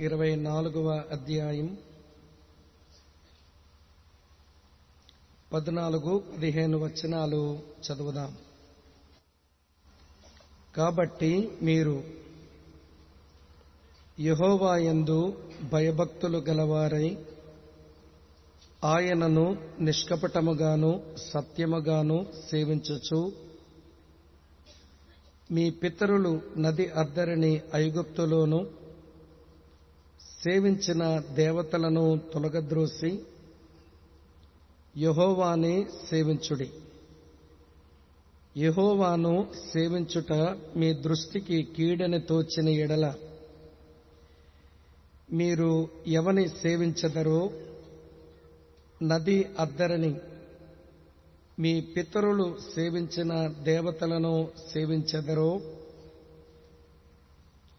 ఇరవై నాలుగవ అధ్యాయం పద్నాలుగు పదిహేను వచనాలు చదువుదాం. కాబట్టి మీరు యహోవాయందు భయభక్తులు గలవారై ఆయనను నిష్కపటముగాను సత్యముగాను సేవించచ్చు మీ పితరులు నది అద్దరిని ఐగుప్తులోను సేవించిన దేవతలను తొలగద్రోసి యహోవాని సేవించుడి. యహోవాను సేవించుట మీ దృష్టికి కీడని తోచిన ఎడల మీరు ఎవని సేవించదరో? నది అద్దరని మీ పితరులు సేవించిన దేవతలను సేవించెదరో?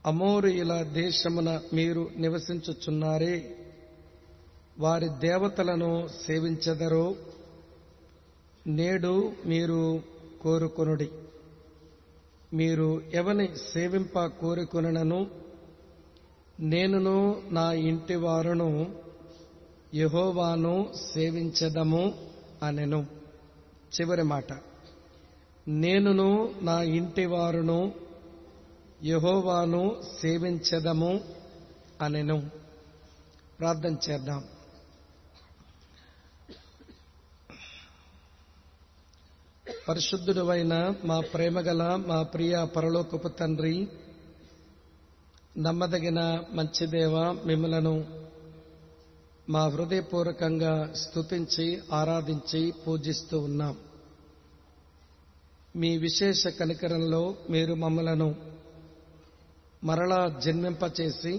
అమోరియుల దేశమున మీరు నివసించుచున్నారే వారి దేవతలను సేవించెదరో నేడు మీరు కోరుకొనుడి. మీరు ఎవని సేవింప కోరుకొనను నేనును నా ఇంటి వారును యహోవాను సేవించదము అనెను. చివరి మాట. నేనును నా ఇంటి వారును యహోవాను సేవించదము అనెను. ప్రార్థన చేద్దాం. పరిశుద్ధుడవైన మా ప్రేమగల మా ప్రియ పరలోకపు తండ్రి నమ్మదగిన మంచిదేవ మిమ్మలను మా హృదయపూర్వకంగా స్తుతించి ఆరాధించి పూజిస్తూ ఉన్నాం. మీ విశేష కనికరంలో మీరు మమ్మలను మరలా జన్మింపచేసి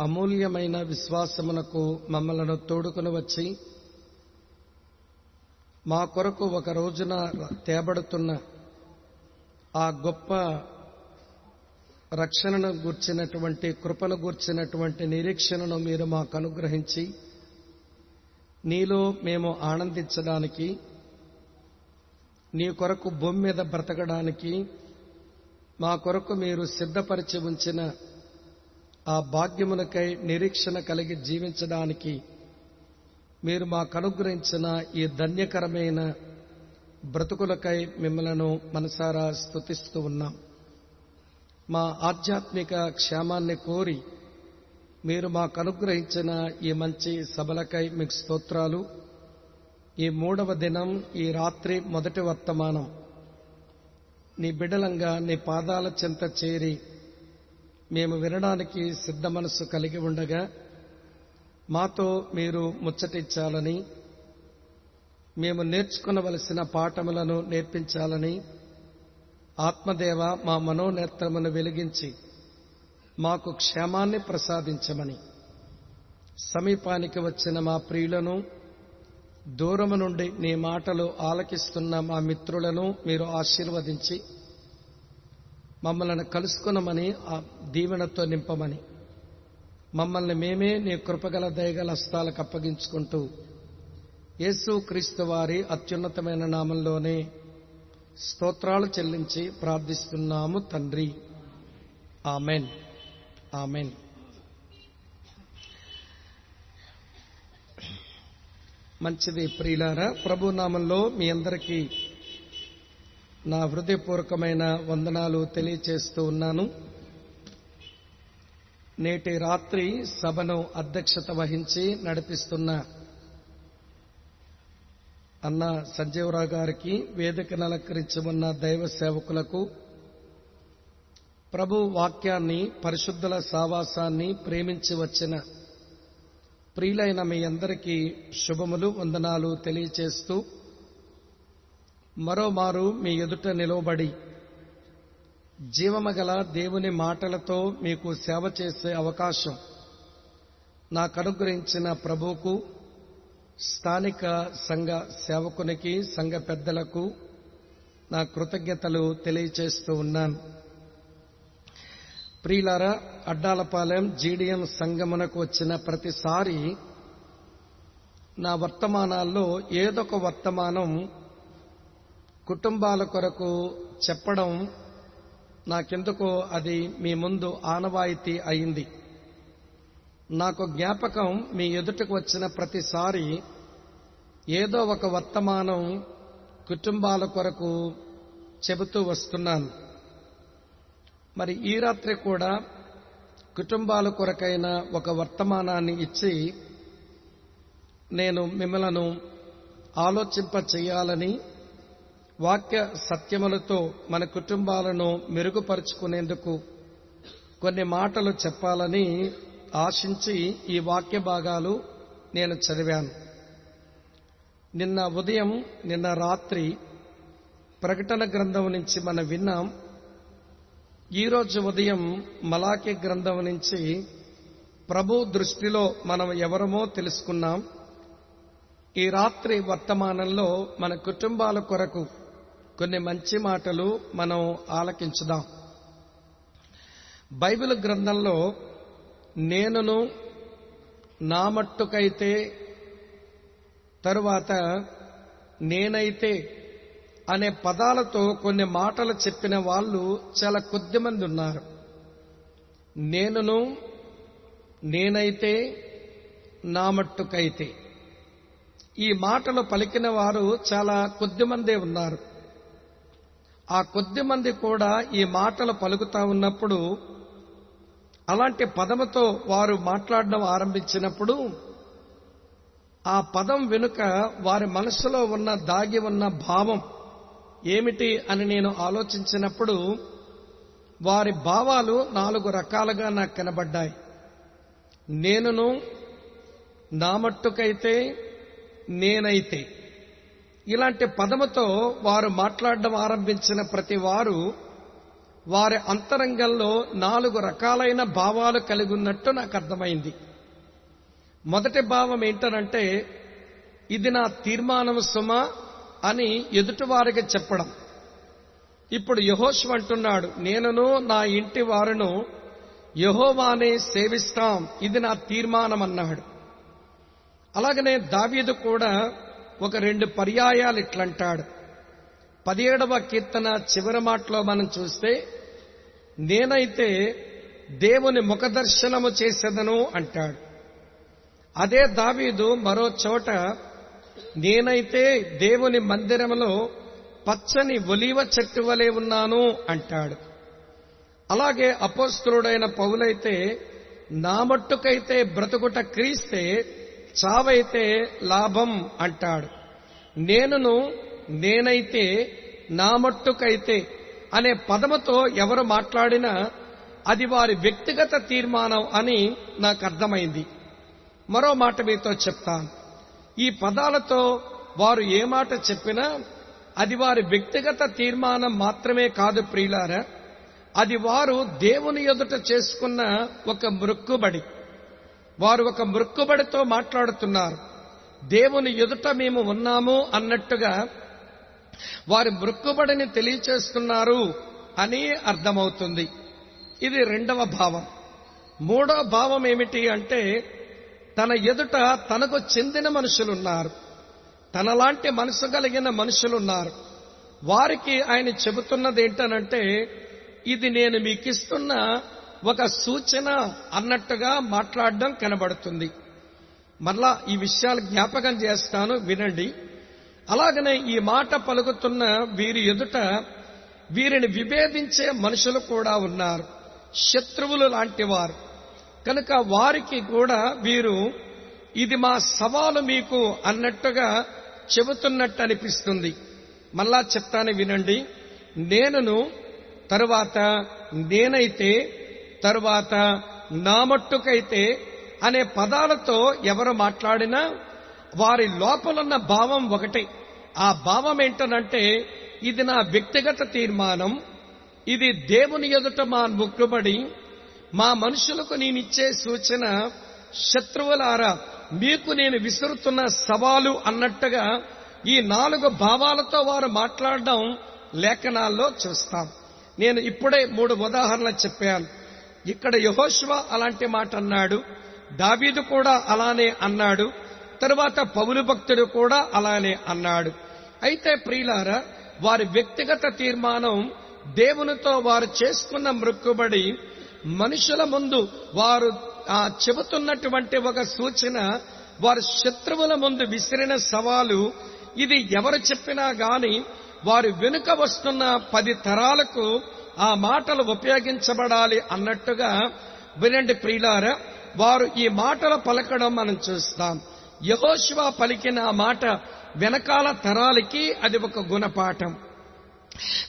అమూల్యమైన విశ్వాసమునకు మమ్మలను తోడుకుని వచ్చి మా కొరకు ఒక రోజున తేబడుతున్న ఆ గొప్ప రక్షణను గూర్చినటువంటి కృపను గూర్చినటువంటి నిరీక్షణను మీరు మాకు అనుగ్రహించి నీలో మేము ఆనందించడానికి నీ కొరకు భూమి మీద బ్రతకడానికి మా కొరకు మీరు సిద్ధపరిచి ఉంచిన ఆ భాగ్యమునకై నిరీక్షణ కలిగి జీవించడానికి మీరు మాకు అనుగ్రహించిన ఈ ధన్యకరమైన బ్రతుకులకై మిమ్మలను మనసారా స్తుతిస్తూ ఉన్నాం. మా ఆధ్యాత్మిక క్షేమాన్ని కోరి మీరు మాకు అనుగ్రహించిన ఈ మంచి సభలకై మీకు స్తోత్రాలు. ఈ మూడవ దినం ఈ రాత్రి మొదటి వర్తమానం. నీ బిడలంగా నీ పాదాల చెంత చేరి మేము వినడానికి సిద్ధ మనస్సు కలిగి ఉండగా మాతో మీరు ముచ్చటించాలని మేము నేర్చుకునవలసిన పాఠములను నేర్పించాలని ఆత్మదేవ మా మనోనేత్రమును వెలిగించి మాకు క్షేమాన్ని ప్రసాదించమని. సమీపానికి వచ్చిన మా ప్రియులను దూరము నుండి నీ మాటలు ఆలకిస్తున్న మా మిత్రులను మీరు ఆశీర్వదించి మమ్మల్ని కలుసుకునమని ఆ దీవెనతో నింపమని. మమ్మల్ని మేమే నీ కృపగల దయగల హస్తాలకు అప్పగించుకుంటూ యేసు క్రీస్తు వారి అత్యున్నతమైన నామంలోనే స్తోత్రాలు చెల్లించి ప్రార్థిస్తున్నాము తండ్రి. ఆమెన్. ఆమెన్. మంచిది ప్రియులారా. ప్రభు నామంలో మీ అందరికీ నా హృదయపూర్వకమైన వందనాలు తెలియచేస్తూ ఉన్నాను. నేటి రాత్రి సభను అధ్యక్షత వహించి నడిపిస్తున్న అన్న సంజీవరావు గారికి వేదికను అలంకరించి ఉన్న దైవ సేవకులకు ప్రభు వాక్యాన్ని పరిశుద్ధుల సావాసాన్ని ప్రేమించి వచ్చిన ప్రియులైన మీ అందరికీ శుభములు వందనాలు తెలియచేస్తూ మరోమారు మీ ఎదుట నిలవబడి జీవమగల దేవుని మాటలతో మీకు సేవ చేసే అవకాశం నాకు అనుగ్రహించిన ప్రభువుకు స్థానిక సంఘ సేవకునికి సంఘ పెద్దలకు నా కృతజ్ఞతలు తెలియచేస్తూ ఉన్నాను. ప్రియులారా అడ్డాలపాలెం జీడిఎం సంగమనకు వచ్చిన ప్రతిసారి నా వర్తమానాల్లో ఏదొక వర్తమానం కుటుంబాల కొరకు చెప్పడం నాకెందుకో అది మీ ముందు ఆనవాయితీ అయింది. నాకు జ్ఞాపకం మీ ఎదుటకు వచ్చిన ప్రతిసారి ఏదో ఒక వర్తమానం కుటుంబాల కొరకు చెబుతూ వస్తున్నాను. మరి ఈ రాత్రి కూడా కుటుంబాల కొరకైన ఒక వర్తమానాన్ని ఇచ్చి నేను మిమ్మలను ఆలోచింప చేయాలని వాక్య సత్యములతో మన కుటుంబాలను మెరుగుపరుచుకునేందుకు కొన్ని మాటలు చెప్పాలని ఆశించి ఈ వాక్య భాగాలు నేను చదివాను. నిన్న ఉదయం నిన్న రాత్రి ప్రకటన గ్రంథం నుంచి మనం విన్నాం ఈరోజు ఉదయం మలాకి గ్రంథం నుంచి ప్రభు దృష్టిలో మనం ఎవరమో తెలుసుకున్నాం. ఈ రాత్రి వర్తమానంలో మన కుటుంబాల కొరకు కొన్ని మంచి మాటలు మనం ఆలకించుదాం. బైబిల్ గ్రంథంలో నేనును నా మట్టుకైతే తరువాత నేనైతే అనే పదాలతో కొన్ని మాటలు చెప్పిన వాళ్ళు చాలా కొద్ది మంది ఉన్నారు. నేనును నేనైతే నా మట్టుకైతే. ఈ మాటలు పలికిన వారు చాలా కొద్ది మందే ఉన్నారు. ఆ కొద్ది మంది కూడా ఈ మాటలు పలుకుతా ఉన్నప్పుడు అలాంటి పదముతో వారు మాట్లాడడం ఆరంభించినప్పుడు ఆ పదం వెనుక వారి మనసులో ఉన్న దాగి ఉన్న భావం ఏమిటి అని నేను ఆలోచించినప్పుడు వారి భావాలు నాలుగు రకాలుగా నాకు కనబడ్డాయి. నేనును నా మట్టుకైతే నేనైతే. ఇలాంటి పదముతో వారు మాట్లాడడం ఆరంభించిన ప్రతి వారు వారి అంతరంగంలో నాలుగు రకాలైన భావాలు కలిగి ఉన్నట్టు నాకు అర్థమైంది. మొదటి భావం ఏంటనంటే ఇది నా తీర్మానం సుమ అని ఎదుటివారికి చెప్పడం. ఇప్పుడు యహోష్ అంటున్నాడు నేనును నా ఇంటి వారును యహోవానే సేవిస్తాం. ఇది నా తీర్మానం అన్నాడు అలాగనే దావీదు కూడా ఒక రెండు పర్యాయాలు ఇట్లంటాడు. పదిహేడవ కీర్తన చివరి మాటలో మనం చూస్తే నేనైతే దేవుని ముఖదర్శనము చేసేదను అంటాడు. అదే దావీదు మరో చోట నేనైతే దేవుని మందిరంలో పచ్చని ఒలీవ చెట్టు వలె ఉన్నాను అంటాడు. అలాగే అపోస్తులుడైన పౌలైతే నా మట్టుకైతే బ్రతుకుట క్రీస్తే చావైతే లాభం అంటాడు. నేనును నేనైతే నా మట్టుకైతే అనే పదముతో ఎవరు మాట్లాడినా అది వారి వ్యక్తిగత తీర్మానం అని నాకు అర్థమైంది. మరో మాట మీతో చెప్తాను. ఈ పదాలతో వారు ఏ మాట చెప్పినా అది వారి వ్యక్తిగత తీర్మానం మాత్రమే కాదు ప్రియులారా. అది వారు దేవుని ఎదుట చేసుకున్న ఒక మృక్కుబడి. వారు ఒక మృక్కుబడితో మాట్లాడుతున్నారు. దేవుని ఎదుట మేము ఉన్నాము అన్నట్టుగా వారి మృక్కుబడిని తెలియచేస్తున్నారు అని అర్థమవుతుంది. ఇది రెండవ భావం. మూడో భావం ఏమిటి అంటే తన ఎదుట తనకు చెందిన మనుషులున్నారు. తనలాంటి మనసు కలిగిన మనుషులున్నారు. వారికి ఆయన చెబుతున్నది ఏంటనంటే ఇది నేను మీకిస్తున్న ఒక సూచన అన్నట్టుగా మాట్లాడడం కనబడుతుంది. మరలా ఈ విషయాలు జ్ఞాపకం చేస్తాను వినండి. అలాగనే ఈ మాట పలుకుతున్న వీరి ఎదుట వీరిని విభేదించే మనుషులు కూడా ఉన్నారు. శత్రువులు లాంటి వారు. కనుక వారికి కూడా వీరు ఇది మా సవాలు మీకు అన్నట్టుగా చెబుతున్నట్టు అనిపిస్తుంది. మళ్ళా చెప్తాను వినండి. నేనును తరువాత నేనైతే తరువాత నా మట్టుకైతే అనే పదాలతో ఎవరు మాట్లాడినా వారి లోపలున్న భావం ఒకటే. ఆ భావం ఏంటనంటే ఇది నా వ్యక్తిగత తీర్మానం ఇది దేవుని ఎదుట మా ముక్కుబడి మా మనుషులకు నేనిచ్చే సూచన శత్రువులారా మీకు నేను విసురుతున్న సవాలు అన్నట్టుగా ఈ నాలుగు భావాలతో వారు మాట్లాడడం లేఖనాల్లో చూస్తాం. నేను ఇప్పుడే మూడు ఉదాహరణలు చెప్పాను. ఇక్కడ యహోష్వ అలాంటి మాట అన్నాడు దావీదు కూడా అలానే అన్నాడు తరువాత పౌలు భక్తుడు కూడా అలానే అన్నాడు. అయితే ప్రియులారా వారి వ్యక్తిగత తీర్మానం దేవునితో వారు చేసుకున్న మృక్కుబడి మనుషుల ముందు వారు ఆ చెబుతున్నటువంటి ఒక సూచన వారి శత్రువుల ముందు విసిరిన సవాలు ఇది ఎవరు చెప్పినా గాని వారి వెనుక వస్తున్న పది తరాలకు ఆ మాటలు ఉపయోగించబడాలి అన్నట్టుగా వినండి ప్రియులారా వారు ఈ మాటలు పలకడం మనం చూస్తాం. యహోశివ పలికిన ఆ మాట వెనకాల తరాలకి అది ఒక గుణపాఠం.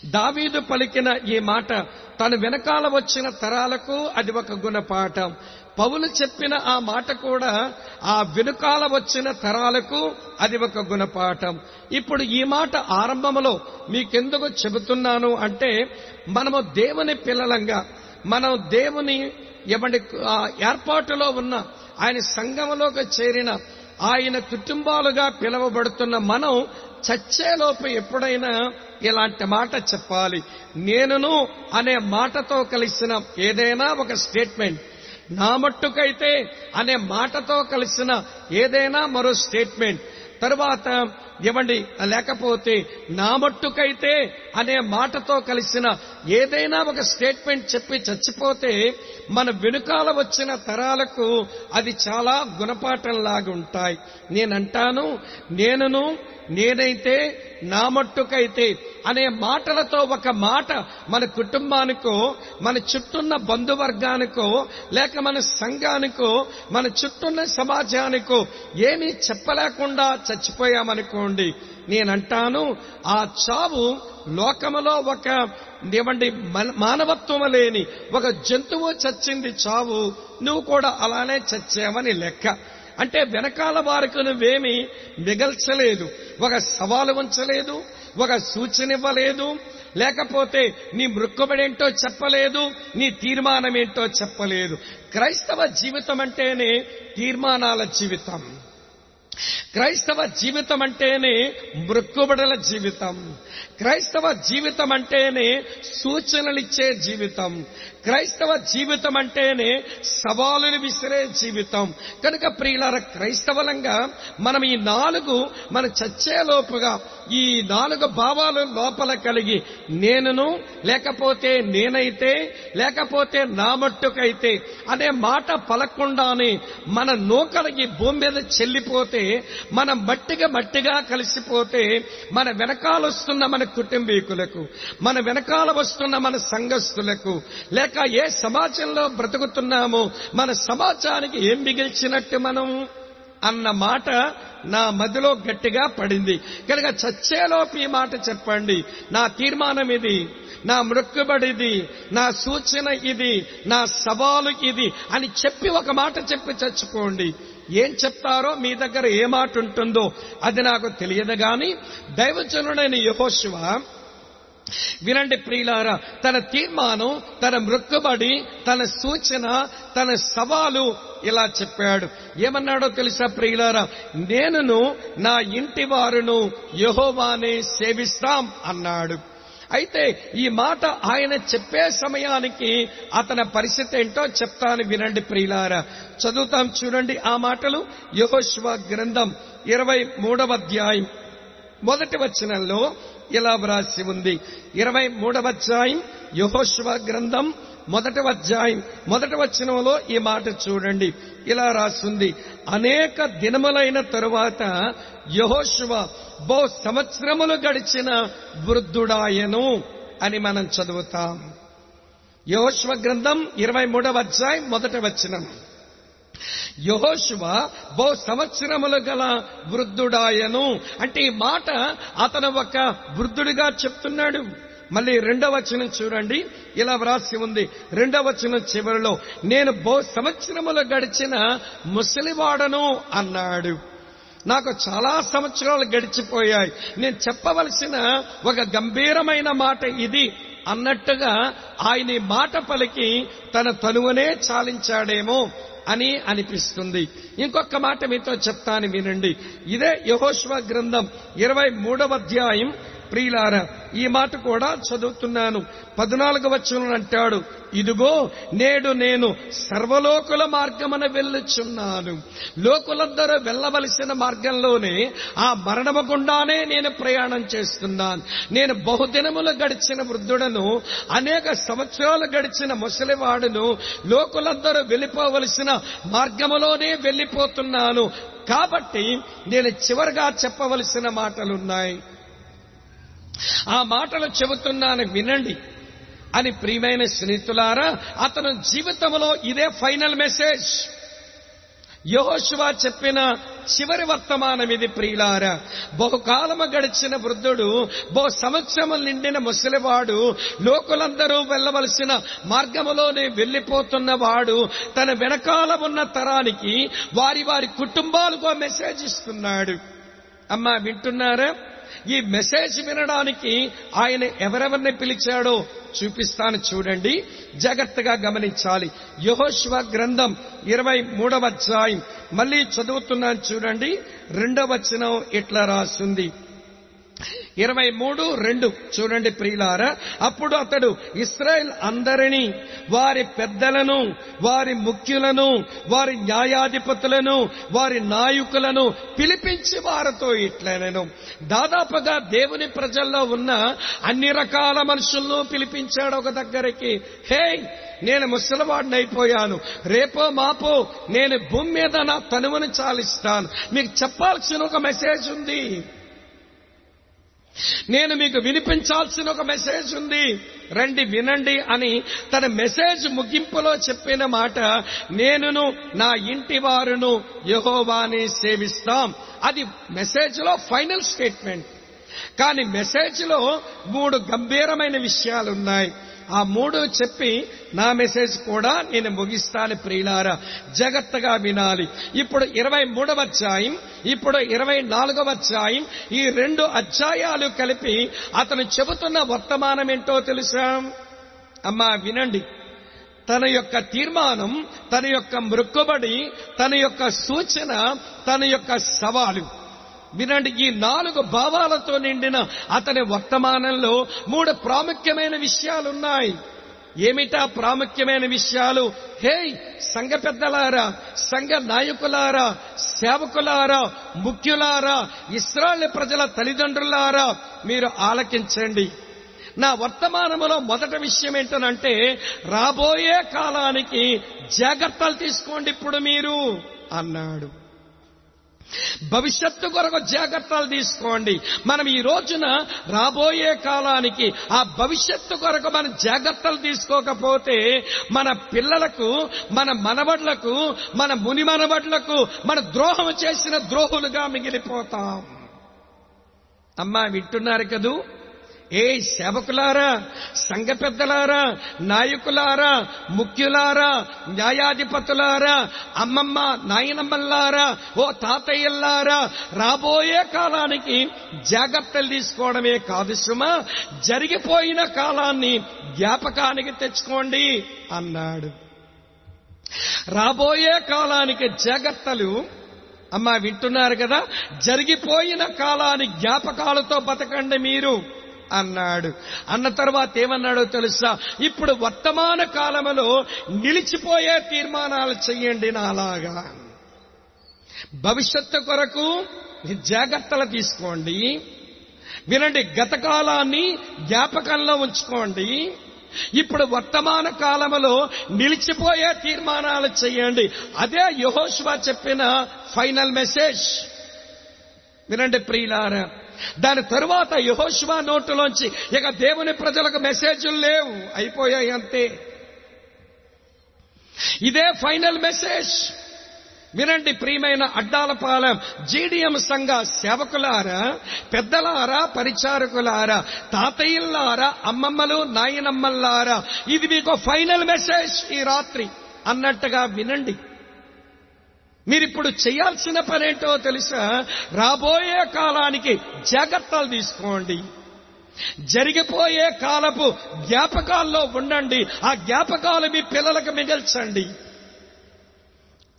దావీదు పలికిన ఈ మాట తన వెనకాల వచ్చిన తరాలకు అది ఒక గుణపాఠం. పౌలు చెప్పిన ఆ మాట కూడా ఆ వెనుకాల వచ్చిన తరాలకు అది ఒక గుణపాఠం. ఇప్పుడు ఈ మాట ఆరంభంలో మీకెందుకు చెబుతున్నాను అంటే మనము దేవుని పిల్లలంగా మనం దేవుని ఎవరి ఏర్పాటులో ఉన్న ఆయన సంఘములోకి చేరిన ఆయన కుటుంబాలుగా పిలువబడుతున్న మనం చచ్చేలోపు ఎప్పుడైనా ఇలాంటి మాట చెప్పాలి. నేనును అనే మాటతో కలిసిన ఏదైనా ఒక స్టేట్మెంట్. నా మట్టుకైతే అనే మాటతో కలిసిన ఏదైనా మరో స్టేట్మెంట్. తరువాత ఇవ్వండి లేకపోతే నా మట్టుకైతే అనే మాటతో కలిసిన ఏదైనా ఒక స్టేట్మెంట్ చెప్పి చచ్చిపోతే మన వెనుకాల వచ్చిన తరాలకు అది చాలా గుణపాఠంలాగా ఉంటాయి నేనంటాను నేనును నేనైతే నా మట్టుకైతే అనే మాటలతో ఒక మాట మన కుటుంబానికో మన చుట్టూన్న బంధువర్గానికో లేక మన సంఘానికో మన చుట్టూన్న సమాజానికో ఏమీ చెప్పలేకుండా చచ్చిపోయామనుకోండి. నేనంటాను ఆ చావు లోకములో ఒక ఏమండి మానవత్వం లేని ఒక జంతువు చచ్చింది చావు నువ్వు కూడా అలానే చచ్చావని లెక్క. అంటే వెనకాల వారికి నువ్వేమి మిగల్చలేదు. ఒక సవాలు ఉంచలేదు ఒక సూచన ఇవ్వలేదు లేకపోతే నీ మృక్కుబడేంటో చెప్పలేదు నీ తీర్మానం ఏంటో చెప్పలేదు. క్రైస్తవ జీవితం అంటేనే తీర్మానాల జీవితం. క్రైస్తవ జీవితం అంటేనే మృక్కుబడల జీవితం. క్రైస్తవ జీవితం అంటేనే సూచనలిచ్చే జీవితం. క్రైస్తవ జీవితం అంటేనే సవాలుని విసిరే జీవితం. కనుక ప్రియులార క్రైస్తవలంగా మనం ఈ నాలుగు మన చచ్చేలోపుగా ఈ నాలుగు భావాలు లోపల కలిగి నేనును లేకపోతే నేనైతే లేకపోతే నా మట్టుకైతే అనే మాట పలకుండానే మన నూకలకి భూమి మీద చెల్లిపోతే మన మట్టిగా మట్టిగా కలిసిపోతే మన వెనకాల వస్తున్న మన కుటుంబీకులకు మన వెనకాల వస్తున్న మన సంఘస్థులకు లేక ఏ సమాజంలో బ్రతుకుతున్నామో మన సమాజానికి ఏం మిగిల్చినట్టు మనం? అన్న మాట నా మదిలో గట్టిగా పడింది. కనుక చచ్చేలోపు ఈ మాట చెప్పండి. నా తీర్మానం ఇది నా మృక్కుబడిది నా సూచన ఇది నా సవాలు ఇది అని చెప్పి ఒక మాట చెప్పి చచ్చిపోండి. ఏం చెప్తారో మీ దగ్గర ఏ మాట ఉంటుందో అది నాకు తెలియదు గాని దైవజనుడైన యహోశివ వినండి ప్రియులారా తన తీర్మానం తన మృక్కుబడి తన సూచన తన సవాలు ఇలా చెప్పాడు. ఏమన్నాడో తెలుసా ప్రియులారా? నేనును నా ఇంటి వారును యహోవానే సేవిస్తాం అన్నాడు. అయితే ఈ మాట ఆయన చెప్పే సమయానికి అతని పరిస్థితి ఏంటో చెప్తాను వినండి ప్రియులారా. చదువుతాం చూడండి ఆ మాటలు. యహోశివ గ్రంథం ఇరవై మూడవ అధ్యాయం. మొదటి వచనంలో ఇలా వ్రాసి ఉంది ఇరవై మూడవ అధ్యాయం యహోశివ గ్రంథం మొదటి అధ్యాయం. మొదటి వచనంలో ఈ మాట చూడండి. ఇలా రాస్తుంది అనేక దినములైన తరువాత యహోశివ బహు సంవత్సరములు గడిచిన వృద్ధుడాయను అని మనం చదువుతాం. యహోశివ గ్రంథం ఇరవై మూడవ అధ్యాయం మొదటి వచనం. యహోశివ బహు సంవత్సరములు గల వృద్ధుడాయను. అంటే ఈ మాట అతను ఒక వృద్ధుడిగా చెప్తున్నాడు. మళ్ళీ రెండవ వచనం చూడండి. ఇలా వ్రాసి ఉంది. రెండవ వచనం చివరిలో నేను బహు సంవత్సరములు గడిచిన ముసలివాడను అన్నాడు. నాకు చాలా సంవత్సరాలు గడిచిపోయాయి. నేను చెప్పవలసిన ఒక గంభీరమైన మాట ఇది. అన్నట్టుగా ఆయన మాట పలికి తన తనువనే చాలించాడేమో. అని అనిపిస్తుంది. ఇంకొక మాట మీతో చెప్తాను వినండి. ఇదే యహోశ్వ గ్రంథం ఇరవై మూడవ అధ్యాయం ప్రియులార ఈ మాట కూడా చదువుతున్నాను. పద్నాలుగు వచనం అంటాడు ఇదిగో నేడు నేను సర్వలోకుల మార్గమున వెళ్ళుచున్నాను. లోకులందరూ వెళ్ళవలసిన మార్గంలోనే ఆ మరణము గుండానే నేను ప్రయాణం చేస్తున్నాను. నేను బహుదినములు గడిచిన వృద్ధుడను అనేక సంవత్సరాలు గడిచిన ముసలివాడును లోకులందరూ వెళ్ళిపోవలసిన మార్గములోనే వెళ్ళిపోతున్నాను. కాబట్టి నేను చివరిగా చెప్పవలసిన మాటలున్నాయి. ఆ మాటలు చెబుతున్నాను వినండి. అని ప్రియమైన స్నేహితులారా అతను జీవితంలో ఇదే ఫైనల్ మెసేజ్. యహోశివా చెప్పిన చివరి వర్తమానం ఇది ప్రియులారా. బహుకాలము గడిచిన వృద్ధుడు బహు సంవత్సరములు నిండిన ముసలివాడు లోకులందరూ వెళ్ళవలసిన మార్గములోనే వెళ్ళిపోతున్నవాడు తన వెనకాల ఉన్న తరానికి వారి వారి కుటుంబాలకు మెసేజ్ ఇస్తున్నాడు. అమ్మా వింటున్నారా? ఈ మెసేజ్ వినడానికి ఆయన ఎవరెవరిని పిలిచాడో చూపిస్తాను చూడండి. జాగ్రత్తగా గమనించాలి. యహోశివ గ్రంథం ఇరవై మూడవ అధ్యాయం. మళ్ళీ చదువుతున్నాను చూడండి. రెండవ వచనం ఇట్లా రాసింది? ఇరవై మూడు రెండు. చూడండి ప్రియులారా అప్పుడు అతడు ఇస్రాయల్ అందరినీ వారి పెద్దలను వారి ముఖ్యులను వారి న్యాయాధిపతులను వారి నాయకులను పిలిపించి వారితో ఇట్లనను. దాదాపుగా దేవుని ప్రజల్లో ఉన్న అన్ని రకాల మనుషులను పిలిపించాడు ఒక దగ్గరికి. హే నేను ముసలివాడినైపోయాను రేపో మాపో నేను భూమి మీద నా తనువును చాలిస్తాను. మీకు చెప్పాల్సిన ఒక మెసేజ్ ఉంది. నేను మీకు వినిపించాల్సిన ఒక మెసేజ్ ఉంది. రండి వినండి అని తన మెసేజ్ ముగింపులో చెప్పిన మాట నేనును నా ఇంటి వారును యహోవాని సేవిస్తాం. అది మెసేజ్లో ఫైనల్ స్టేట్మెంట్ కానీ మెసేజ్లో మూడు గంభీరమైన విషయాలు ఉన్నాయి ఆ మూడు చెప్పి నా మెసేజ్ కూడా నేను ముగిస్తాను ప్రియులారా. జాగ్రత్తగా వినాలి. ఇప్పుడు ఇరవై మూడవ అధ్యాయం ఇప్పుడు ఇరవై నాలుగవ అధ్యాయం ఈ రెండు అధ్యాయాలు కలిపి అతను చెబుతున్న వర్తమానం ఏంటో తెలుసా? అమ్మా వినండి. తన యొక్క తీర్మానం తన యొక్క మృక్కుబడి తన యొక్క సూచన తన యొక్క సవాలు. వినండి ఈ నాలుగు భావాలతో నిండిన అతని వర్తమానంలో మూడు ప్రాముఖ్యమైన విషయాలున్నాయి. ఏమిటా ప్రాముఖ్యమైన విషయాలు? హే సంఘ పెద్దలారా సంఘ నాయకులారా సేవకులారా ముఖ్యులారా ఇస్రాయల్ ప్రజల తల్లిదండ్రులారా మీరు ఆలకించండి. నా వర్తమానములో మొదటి విషయం ఏంటనంటే రాబోయే కాలానికి జాగ్రత్తలు తీసుకోండి ఇప్పుడు మీరు అన్నాడు. భవిష్యత్తు కొరకు జాగ్రత్తలు తీసుకోండి. మనం ఈ రోజున రాబోయే కాలానికి ఆ భవిష్యత్తు కొరకు మనం జాగ్రత్తలు తీసుకోకపోతే మన పిల్లలకు మన మనవడ్లకు మన ముని మనవడ్లకు మన ద్రోహం చేసిన ద్రోహులుగా మిగిలిపోతాం. అమ్మా వింటున్నారు కదూ? ఏ సేవకులారా సంఘ పెద్దలారా నాయకులారా ముఖ్యులారా న్యాయాధిపతులారా అమ్మమ్మ నాయనమ్మల్లారా ఓ తాతయ్యల్లారా రాబోయే కాలానికి జాగ్రత్తలు తీసుకోవడమే కాదు సుమా జరిగిపోయిన కాలాన్ని జ్ఞాపకానికి తెచ్చుకోండి అన్నాడు. రాబోయే కాలానికి జాగ్రత్తలు అమ్మా వింటున్నారు కదా జరిగిపోయిన కాలాన్ని జ్ఞాపకాలతో బతకండి మీరు. అన్నాడు. అన్న తర్వాత ఏమన్నాడో తెలుసా? ఇప్పుడు వర్తమాన కాలంలో నిలిచిపోయే తీర్మానాలు చెయ్యండి నాలాగా. భవిష్యత్తు కొరకు జాగ్రత్తలు తీసుకోండి. వినండి గత కాలాన్ని జ్ఞాపకంలో ఉంచుకోండి. ఇప్పుడు వర్తమాన కాలంలో నిలిచిపోయే తీర్మానాలు చేయండి అదే యహోష్వా చెప్పిన ఫైనల్ మెసేజ్. వినండి ప్రియులారా దాని తరువాత యహోష్వా నోటులోంచి ఇక దేవుని ప్రజలకు మెసేజ్లు లేవు. అయిపోయాయి అంతే. ఇదే ఫైనల్ మెసేజ్. వినండి ప్రియమైన అడ్డాలపాలెం జీడిఎం సంఘ సేవకులారా పెద్దలారా పరిచారకులారా తాతయ్యలారా అమ్మమ్మలు నాయనమ్మల్లారా ఇది మీకు ఫైనల్ మెసేజ్ ఈ రాత్రి. అన్నట్టుగా వినండి. మీరిప్పుడు చేయాల్సిన పనేంటో తెలుసా? రాబోయే కాలానికి జాగ్రత్తలు తీసుకోండి. జరిగిపోయే కాలపు జ్ఞాపకాల్లో ఉండండి. ఆ జ్ఞాపకాలు మీ పిల్లలకు మిగల్చండి.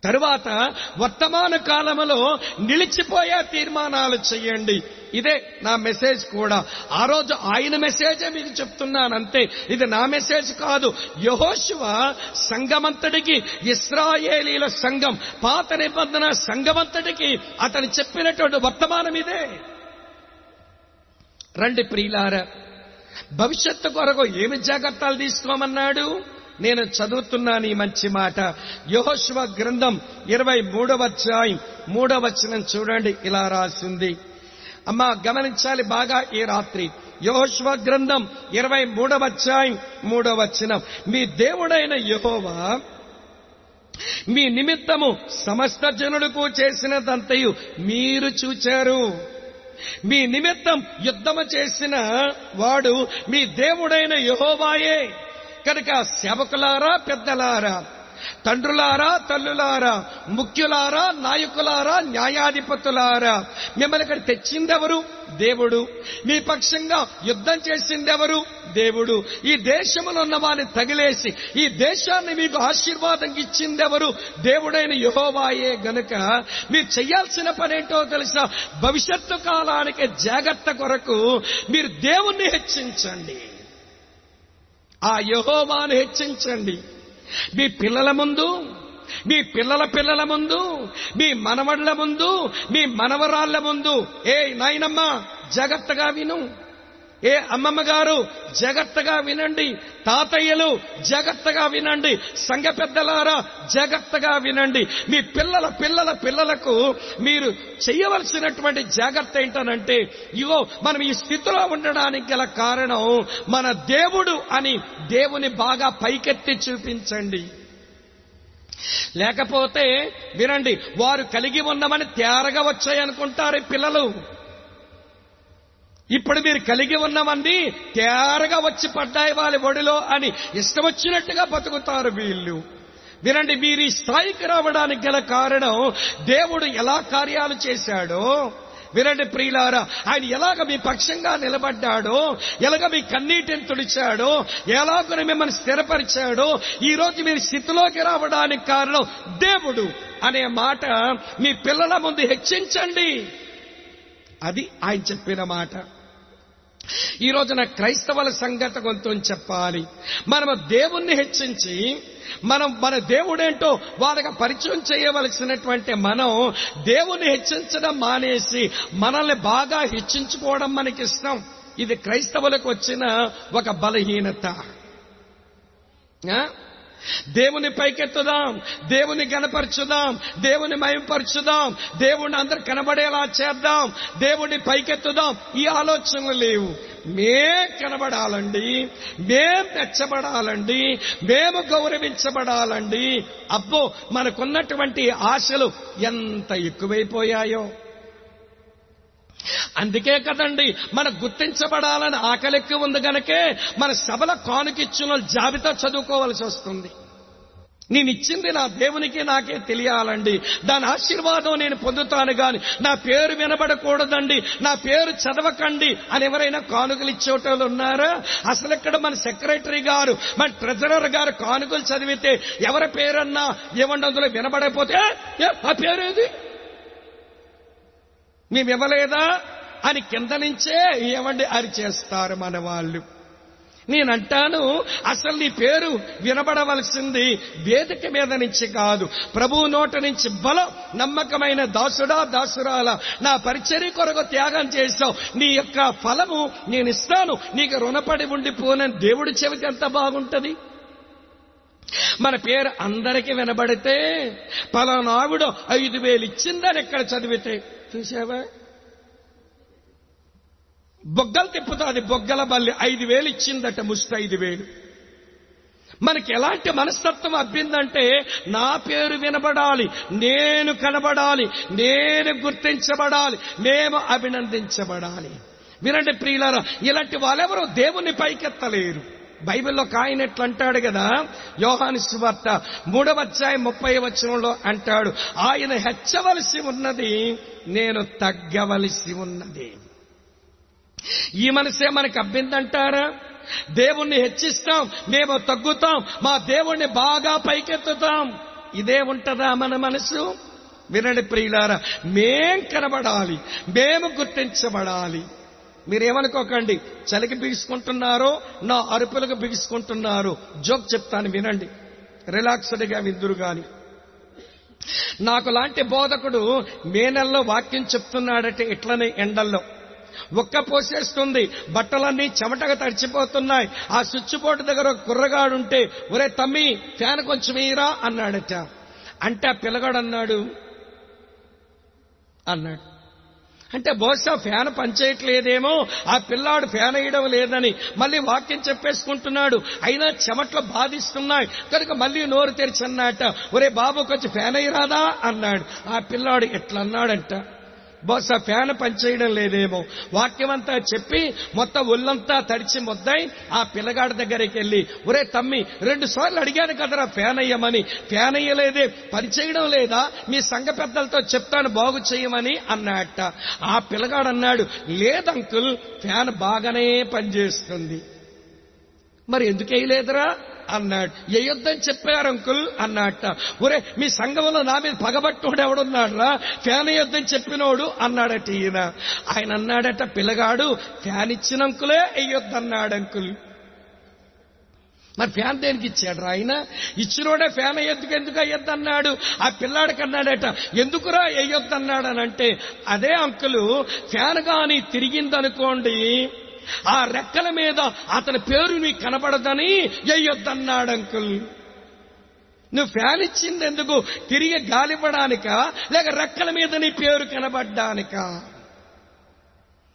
తరువాత వర్తమాన కాలంలో నిలిచిపోయే తీర్మానాలు చేయండి. ఇదే నా మెసేజ్ కూడా. ఆ రోజు ఆయన మెసేజే మీకు చెప్తున్నాను అంతే ఇది నా మెసేజ్ కాదు. యహోశివ సంఘమంతటికి ఇస్రాయేలీల సంఘం పాత నిబంధన సంఘమంతటికి అతను చెప్పినటువంటి వర్తమానం ఇదే. రండి ప్రియులార భవిష్యత్తు కొరకు ఏమి జాగ్రత్తలు తీసుకోమన్నాడు? నేను చదువుతున్నాను ఈ మంచి మాట. యహోశివ గ్రంథం ఇరవై మూడవ అధ్యాయం మూడవ వచనం చూడండి ఇలా రాసింది. అమ్మా గమనించాలి బాగా ఈ రాత్రి. యహోశివ గ్రంథం ఇరవై మూడవ అధ్యాయం మూడవ వచనం. మీ దేవుడైన యహోవా మీ నిమిత్తము సమస్త జనులకు చేసినదంతయు మీరు చూచారు. మీ నిమిత్తం యుద్ధము చేసిన వాడు మీ దేవుడైన యహోవాయే. కనుక సేవకులారా పెద్దలారా తండ్రులారా తల్లులారా ముఖ్యులారా నాయకులారా న్యాయాధిపతులారా మిమ్మల్ని ఇక్కడ తెచ్చిందెవరు? దేవుడు. మీ పక్షంగా యుద్ధం చేసిందెవరు? దేవుడు. ఈ దేశంలో ఉన్న వారిని తగిలేసి ఈ దేశాన్ని మీకు ఆశీర్వాదం ఇచ్చిందెవరు? దేవుడైన యహోవాయే గనుక మీరు చేయాల్సిన పనేంటో తెలుసా భవిష్యత్తు కాలానికి జాగ్రత్త కొరకు మీరు దేవుణ్ణి హెచ్చించండి. ఆ యహోవాను హెచ్చించండి మీ పిల్లల ముందు మీ పిల్లల పిల్లల ముందు మీ మనవళ్ళ ముందు మీ మనవరాళ్ళ ముందు. ఏ నాయనమ్మా జాగ్రత్తగా విను. ఏ అమ్మమ్మ గారు జాగ్రత్తగా వినండి. తాతయ్యలు జాగ్రత్తగా వినండి. సంఘ పెద్దలారా జాగ్రత్తగా వినండి. మీ పిల్లల పిల్లల పిల్లలకు మీరు చేయవలసినటువంటి జాగ్రత్త ఏంటనంటే ఇగో మనం ఈ స్థితిలో ఉండడానికి గల కారణం మన దేవుడు అని దేవుని బాగా పైకెత్తి చూపించండి. లేకపోతే వినండి వారు కలిగి ఉన్నామని తేరగా వచ్చాయనుకుంటారు పిల్లలు. ఇప్పుడు మీరు కలిగి ఉన్నమంది తేరగా వచ్చి పడ్డాయి వాళ్ళ ఒడిలో అని ఇష్టం వచ్చినట్టుగా బతుకుతారు వీళ్ళు. వినండి మీరు ఈ స్థాయికి రావడానికి గల కారణం దేవుడు ఎలా కార్యాలు చేశాడో. వినండి ప్రియులారా ఆయన ఎలాగ మీ పక్షంగా నిలబడ్డాడో ఎలాగ మీ కన్నీటిని తుడిచాడో ఎలాగ మిమ్మల్ని స్థిరపరిచాడో ఈ రోజు మీరు స్థితిలోకి రావడానికి కారణం దేవుడు అనే మాట మీ పిల్లల ముందు హెచ్చించండి. అది ఆయన చెప్పిన మాట. ఈ రోజున క్రైస్తవుల సంగతి కొంత చెప్పాలి. మనము దేవుణ్ణి హెచ్చించి మనం మన దేవుడేంటో వారికి పరిచయం చేయవలసినటువంటి మనం దేవుని హెచ్చించడం మానేసి మనల్ని బాగా హెచ్చించుకోవడం మనకి ఇష్టం ఇది క్రైస్తవులకు వచ్చిన ఒక బలహీనత. దేవుని పైకెత్తుదాం. దేవుని గనపరచుదాం దేవుని మయంపరచుదాం దేవుని అందరు కనబడేలా చేద్దాం. దేవుణ్ణి పైకెత్తుదాం. ఈ ఆలోచనలు లేవు. మేం కనబడాలండి. మేం మెచ్చబడాలండి. మేము గౌరవించబడాలండి. అబ్బో మనకున్నటువంటి ఆశలు ఎంత ఎక్కువైపోయాయో. అందుకే కదండి మన గుర్తించబడాలని ఆకలిక్కి ఉంది గనకే మన సభల కానుకిచ్చిన జాబితా చదువుకోవాల్సి వస్తుంది. నేను ఇచ్చింది నా దేవునికి నాకే తెలియాలండి. దాని ఆశీర్వాదం నేను పొందుతాను గాని నా పేరు వినబడకూడదండి నా పేరు చదవకండి అని ఎవరైనా కానుకలు ఇచ్చేటోళ్ళు ఉన్నారా? అసలు ఇక్కడ మన సెక్రటరీ గారు మన ట్రెజరర్ గారు కానుకలు చదివితే ఎవరి పేరన్నా ఏమండి అందులో వినబడకపోతే ఆ పేరేది? మేము ఇవ్వలేదా అని కింద నుంచే ఏమండి అరిచేస్తారు మన వాళ్ళు నేనంటాను అసలు నీ పేరు వినబడవలసింది వేదిక మీద నుంచి కాదు. ప్రభు నోట నుంచి బలం నమ్మకమైన దాసుడా దాసురాల నా పరిచర్య కొరకు త్యాగం చేశావు. నీ యొక్క ఫలము నేను ఇస్తాను నీకు రుణపడి ఉండిపోనని దేవుడి చెవికి ఎంత బాగుంటుంది? మన పేరు అందరికీ వినబడితే పలానావిడ ఐదు వేలు ఇచ్చిందని ఇక్కడ చదివితే చూసావా? బొగ్గలు తిప్పుతాది బొగ్గల బల్లి ఐదు వేలు ఇచ్చిందట ముష్టి ఐదు వేలు. మనకి ఎలాంటి మనస్తత్వం అబ్బిందంటే నా పేరు వినబడాలి నేను కనబడాలి నేను గుర్తించబడాలి మేము అభినందించబడాలి. వినండి ప్రియులారా ఇలాంటి వాళ్ళెవరో దేవుని పైకెత్తలేరు. బైబిల్లో కాయన ఎట్లా అంటాడు కదా యోహాని సువార్త మూడవ అధ్యాయం ముప్పై వచనంలో అంటాడు ఆయన హెచ్చవలసి ఉన్నది నేను తగ్గవలసి ఉన్నది. ఈ మనసే మనకు అబ్బిందంటారా? దేవుణ్ణి హెచ్చిస్తాం మేము తగ్గుతాం మా దేవుణ్ణి బాగా పైకెత్తుతాం. ఇదే ఉంటదా మన మనసు? వినండి ప్రియులారా మేం కనబడాలి మేము గుర్తించబడాలి. మీరేమనుకోకండి చలికి బిగుసుకుంటున్నారో నా అరుపులకు బిగుసుకుంటున్నారో. జోక్ చెప్తాను వినండి. రిలాక్స్డ్గా విందురు గాని. నాకు లాంటి బోధకుడు మే నెలలో వాక్యం చెప్తున్నాడట ఇట్లనే ఎండల్లో. ఒక్క పోసేస్తుంది బట్టలన్నీ చెమటగా తడిచిపోతున్నాయి. ఆ స్విచ్ బోర్డు దగ్గర ఒక కుర్రగాడుంటే ఒరే తమ్మి ఫ్యాన్ కొంచెం వేయరా? అన్నాడట. అంటే ఆ పిల్లగాడు అన్నాడు అన్నాడు. అంటే బహుశా ఫ్యాన్ పనిచేయట్లేదేమో ఆ పిల్లాడు ఫ్యాన్ వేయడం లేదని మళ్ళీ వాక్యం చెప్పేసుకుంటున్నాడు. అయినా చెమట్లు బాధిస్తున్నాయి. కనుక మళ్ళీ నోరు తెరిచి అన్నట ఒరే బాబు కొంచెం ఫ్యాన్ అయ్యరాదా అన్నాడు. ఆ పిల్లాడు ఎట్లా అన్నాడంట బహుశా ఫ్యాన్ పనిచేయడం లేదేమో. వాక్యం అంతా చెప్పి మొత్తం ఒళ్ళంతా తడిచి మొద్దై ఆ పిల్లగాడి దగ్గరికి వెళ్ళి ఒరే తమ్మి రెండు సార్లు అడిగాను కదరా ఫ్యాన్ అయ్యమని. ఫ్యాన్ అయ్యలేదే పనిచేయడం లేదా? మీ సంఘ పెద్దలతో చెప్తాను బాగు చేయమని అన్నట్ట ఆ పిల్లగాడు అన్నాడు లేదంకుల్ ఫ్యాన్ బాగానే పనిచేస్తుంది. మరి ఎందుకు వేయలేదురా? అన్నాడు. వేయొద్దని చెప్పారు అంకుల్? అన్నట్ట ఒరే మీ సంఘంలో నా మీద పగబట్టోడు ఎవడున్నాడురా? ఫ్యాన్ వేయొద్దని చెప్పినోడు అన్నాడట ఈయన. ఆయన అన్నాడట పిల్లగాడు ఫ్యాన్ ఇచ్చిన అంకులే వేయొద్దన్నాడు అంకుల్. మరి ఫ్యాన్ దేనికి ఇచ్చాడు ఆయన ఇచ్చినోడే ఫ్యాన్ అయ్యొద్దుకు ఎందుకు అయ్యొద్దన్నాడు ఆ పిల్లాడికి అన్నాడట ఎందుకురా వేయొద్దన్నాడు అని అంటే అదే అంకులు ఫ్యాన్ కానీ తిరిగిందనుకోండి ఆ రెక్కల మీద అతని పేరు నీకు కనబడదని వేయొద్దన్నాడు అంకుల్. నువ్వు ఫ్యాన్ ఇచ్చింది ఎందుకు? తిరిగి గాలిపడానిక లేక రెక్కల మీద నీ పేరు కనబడ్డానిక?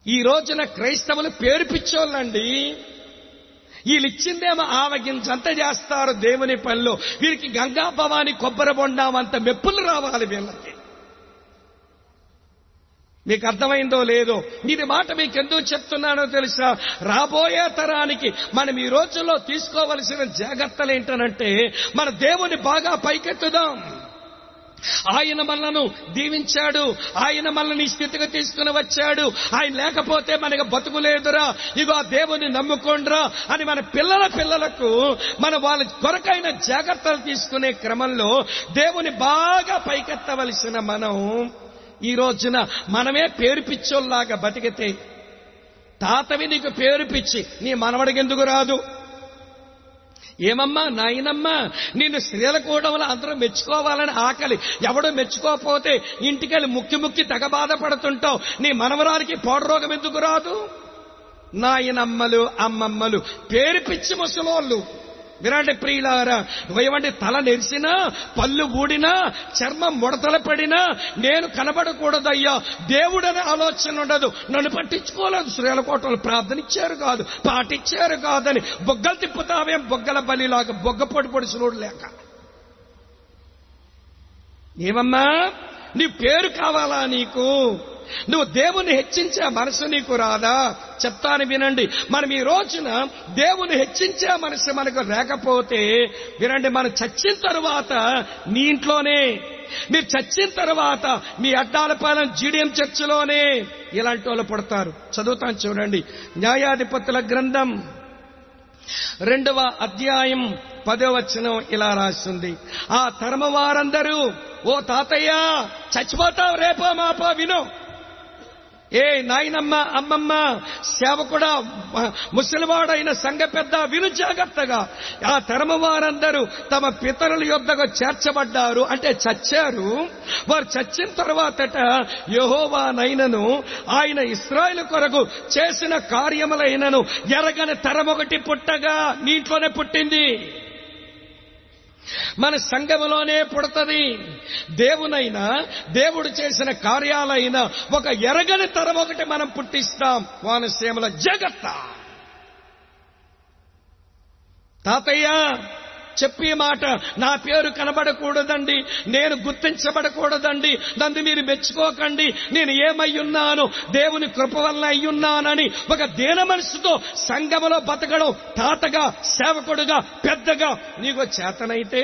ఈ రోజున క్రైస్తవులు పేరు పిచ్చోళ్ళండి. వీళ్ళు ఇచ్చిందేమో ఆవగించంత చేస్తారు దేవుని పనిలో. వీరికి గంగా భవాని కొబ్బరి బొండామంత మెప్పులు రావాలి వీళ్ళకి. మీకు అర్థమైందో లేదో ఇది మాట మీకు ఎందుకు చెప్తున్నానో తెలుసా? రాబోయే తరానికి మనం ఈ రోజుల్లో తీసుకోవలసిన జాగ్రత్తలు ఏంటనంటే మన దేవుని బాగా పైకెత్తుదాం. ఆయన మనను దీవించాడు ఆయన మనల్ని స్థితిగా స్థితికి తీసుకుని వచ్చాడు ఆయన లేకపోతే మనకు బతుకులేదురా ఇగో ఆ దేవుని నమ్ముకోండ్రా అని మన పిల్లల పిల్లలకు మన వాళ్ళ కొరకైన జాగ్రత్తలు తీసుకునే క్రమంలో దేవుని బాగా పైకెత్తవలసిన మనం ఈ రోజున మనమే పేరు పిచ్చోల్లాగా బతికితే తాతవి నీకు పేరు పిచ్చి నీ మనవడికెందుకు రాదు? ఏమమ్మా నాయనమ్మా నిన్ను స్త్రీల కూడంలో అందరూ మెచ్చుకోవాలని ఆకలి. ఎవడు మెచ్చుకోకపోతే ఇంటికెళ్ళి ముక్కి ముక్కి తెగ బాధపడుతుంటావు. నీ మనవరానికి పోడరోగం ఎందుకు రాదు? నాయనమ్మలు అమ్మమ్మలు పేరు పిచ్చి ముసలోళ్ళు. వినండి ప్రియులారా ఏమంటే తల నెరిసినా పళ్ళు ఊడినా చర్మం ముడతల పడినా నేను కనబడకూడదయ్యా దేవుడనే ఆలోచన ఉండదు. నన్ను పట్టించుకోలేదు. శ్రీలకోటలు ప్రార్థన ఇచ్చారు కాదు పాటిచ్చారు కాదని బొగ్గలు తిప్పుతావేం? బొగ్గల బలిలాగా బొగ్గ పొడి పొడి చూడు లేక. ఏమమ్మా? నీ పేరు కావాలా నీకు? నువ్వు దేవుని హెచ్చించే మనసు నీకు రాదా? చెప్తాను వినండి. మనం ఈ రోజున దేవుని హెచ్చించే మనసు మనకు లేకపోతే వినండి మనం చచ్చిన తరువాత నీ ఇంట్లోనే. మీరు చచ్చిన తర్వాత మీ అడ్డాలపాలెం జీడిఎం చర్చిలోనే. ఇలాంటి వాళ్ళు పుడతారు. చదువుతాను చూడండి. న్యాయాధిపతుల గ్రంథం రెండవ అధ్యాయం పదో వచనం ఇలా రాస్తుంది. ఆ తరమ వారందరూ ఓ తాతయ్య చచ్చిపోతావు రేపో మాపో విను. ఏ నాయనమ్మ అమ్మమ్మ సేవకుడా ముసలివాడైన సంఘ పెద్ద విను జాగ్రత్తగా. ఆ తరమ వారందరూ తమ పితరుల యొద్దకు చేర్చబడ్డారు అంటే చచ్చారు. వారు చచ్చిన తర్వాతట యహోవా నైనను ఆయన ఇస్రాయిల్ కొరకు చేసిన కార్యములైనను ఎరగని తరమొకటి పుట్టగా నీటిలోనే పుట్టింది. మన సంఘములోనే పుడతది. దేవునైనా దేవుడు చేసిన కార్యాలైనా ఒక ఎరగని తరం ఒకటి మనం పుట్టిస్తాం. వానసీమల జగత్త. తాతయ్య చెప్పే మాట నా పేరు కనబడకూడదండి నేను గుర్తించబడకూడదండి నన్ను మీరు మెచ్చుకోకండి నేను ఏమై ఉన్నాను దేవుని కృప వల్ల అయ్యున్నానని ఒక దేన మనసుతో సంగమలో బతకడం తాతగా సేవకుడుగా పెద్దగా నీకు చేతనైతే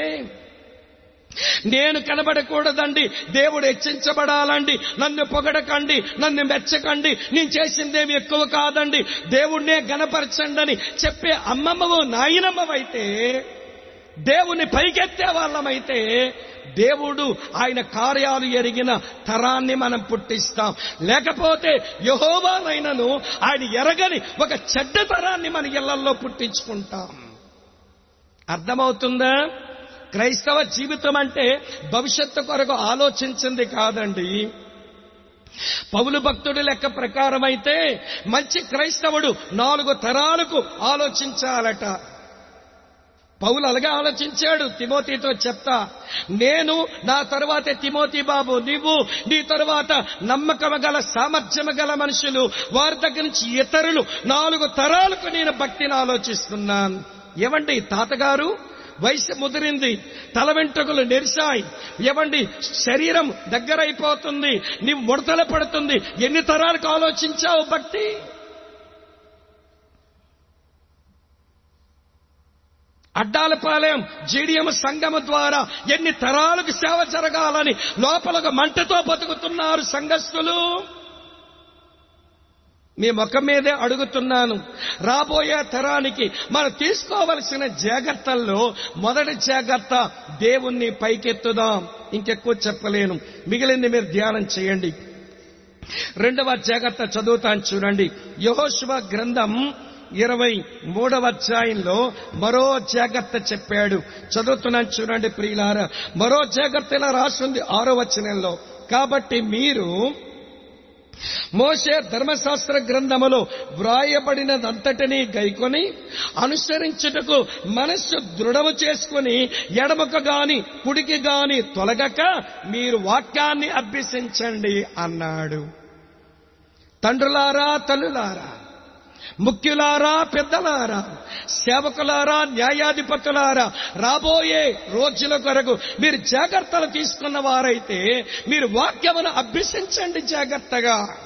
నేను కనబడకూడదండి దేవుడు హెచ్చించబడాలండి నన్ను పొగడకండి నన్ను మెచ్చకండి నేను చేసిందేమి ఎక్కువ కాదండి దేవుణ్ణే గనపరచండి అని చెప్పే అమ్మమ్మవు నాయనమ్మవైతే దేవుని పైకెత్తే వాళ్ళమైతే దేవుడు ఆయన కార్యాలు ఎరిగిన తరాన్ని మనం పుట్టిస్తాం. లేకపోతే యహోవానైనను ఆయన ఎరగని ఒక చెడ్డ తరాన్ని మన ఇళ్ళల్లో పుట్టించుకుంటాం. అర్థమవుతుందా? క్రైస్తవ జీవితం అంటే భవిష్యత్తు కొరకు ఆలోచించింది కాదండి. పౌలు భక్తుడి లెక్క ప్రకారం అయితే మంచి క్రైస్తవుడు నాలుగు తరాలకు ఆలోచించాలట. పౌలు అలాగే ఆలోచించాడు తిమోతితో చెప్తా నేను నా తరువాత తిమోతి బాబు నీవు నీ తరువాత నమ్మకం గల సామర్థ్యము గల మనుషులు వారి దగ్గర నుంచి ఇతరులు నాలుగు తరాలకు నేను భక్తిని ఆలోచిస్తున్నాను. ఏమండి తాతగారు? వయసు ముదిరింది తల వెంట్రుకలు నెరిశాయి. ఏమండి శరీరం దగ్గరైపోతుంది నీవు ముడతల పడుతుంది ఎన్ని తరాలకు ఆలోచించావు భక్తి? అడ్డాలపాలెం జీడియం సంఘం ద్వారా ఎన్ని తరాలకు సేవ జరగాలని లోపలకు మంటతో బతుకుతున్నారు సంఘస్థులు? మీ ముఖం మీదే అడుగుతున్నాను. రాబోయే తరానికి మనం తీసుకోవలసిన జాగ్రత్తల్లో మొదటి జాగ్రత్త దేవుణ్ణి పైకెత్తుదాం. ఇంకెక్కువ చెప్పలేను. మిగిలింది మీరు ధ్యానం చేయండి. రెండవ జాగ్రత్త చదువుతాను చూడండి. యహోశివ గ్రంథం ఇరవై మూడవ అధ్యాయంలో మరో జాగ్రత్త చెప్పాడు. చదువుతున్నాను చూడండి ప్రియులారా. మరో జాగ్రత్త ఇలా రాసింది ఆరో వచనంలో. కాబట్టి మీరు మోసే ధర్మశాస్త్ర గ్రంథములో వ్రాయబడినదంతటినీ గైకొని అనుసరించుటకు మనస్సు దృఢము చేసుకుని ఎడమకు గాని కుడికి గాని తొలగక మీరు వాక్యాన్ని అభ్యసించండి అన్నాడు. తండ్రులారా తల్లులారా ముఖ్యులారా పెద్దలారా సేవకులారా న్యాయాధిపతులారా రాబోయే రోజుల కొరకు మీరు జాగ్రత్తలు తీసుకున్న వారైతే మీరు వాక్యమును అభ్యసించండి జాగ్రత్తగా.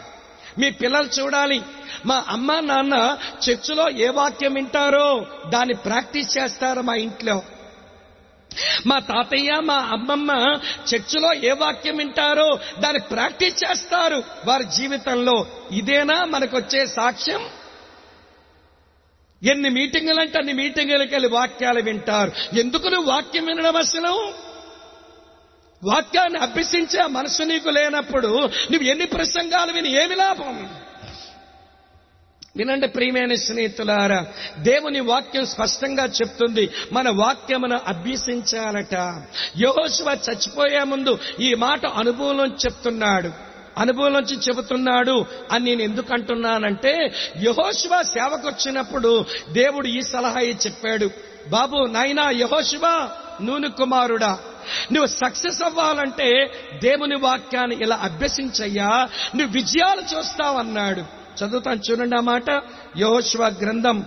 మీ పిల్లలు చూడాలి. మా అమ్మ నాన్న చర్చిలో ఏ వాక్యం వింటారో దాన్ని ప్రాక్టీస్ చేస్తారు మా ఇంట్లో. మా తాతయ్య మా అమ్మమ్మ చర్చిలో ఏ వాక్యం వింటారో దాన్ని ప్రాక్టీస్ చేస్తారు. వారి జీవితంలో ఇదేనా మనకొచ్చే సాక్ష్యం? ఎన్ని మీటింగులు అంటే అన్ని మీటింగులకి వెళ్ళి వాక్యాలు వింటారు. ఎందుకు నువ్వు వాక్యం వినడం అసలు? వాక్యాన్ని అభ్యసించే మనసు నీకు లేనప్పుడు నువ్వు ఎన్ని ప్రసంగాలు విని ఏమి లాభం? వినండి ప్రియమైన స్నేహితులారా దేవుని వాక్యం స్పష్టంగా చెప్తుంది. మన వాక్యమును అభ్యసించాలట. యహోశివ చచ్చిపోయే ముందు ఈ మాట అనుభవంలో చెప్తున్నాడు. అనుభవం నుంచి చెబుతున్నాడు అని నేను ఎందుకు అంటున్నానంటే యహోశివ సేవకు వచ్చినప్పుడు దేవుడు ఈ సలహా చెప్పాడు. బాబు నాయనా యహోశివ నూనె కుమారుడా నువ్వు సక్సెస్ అవ్వాలంటే దేవుని వాక్యాన్ని ఇలా అభ్యసించయ్యా నువ్వు విజయాలు చూస్తావన్నాడు చదువుతాను చూడండి ఆ మాట. యహోశివ గ్రంథం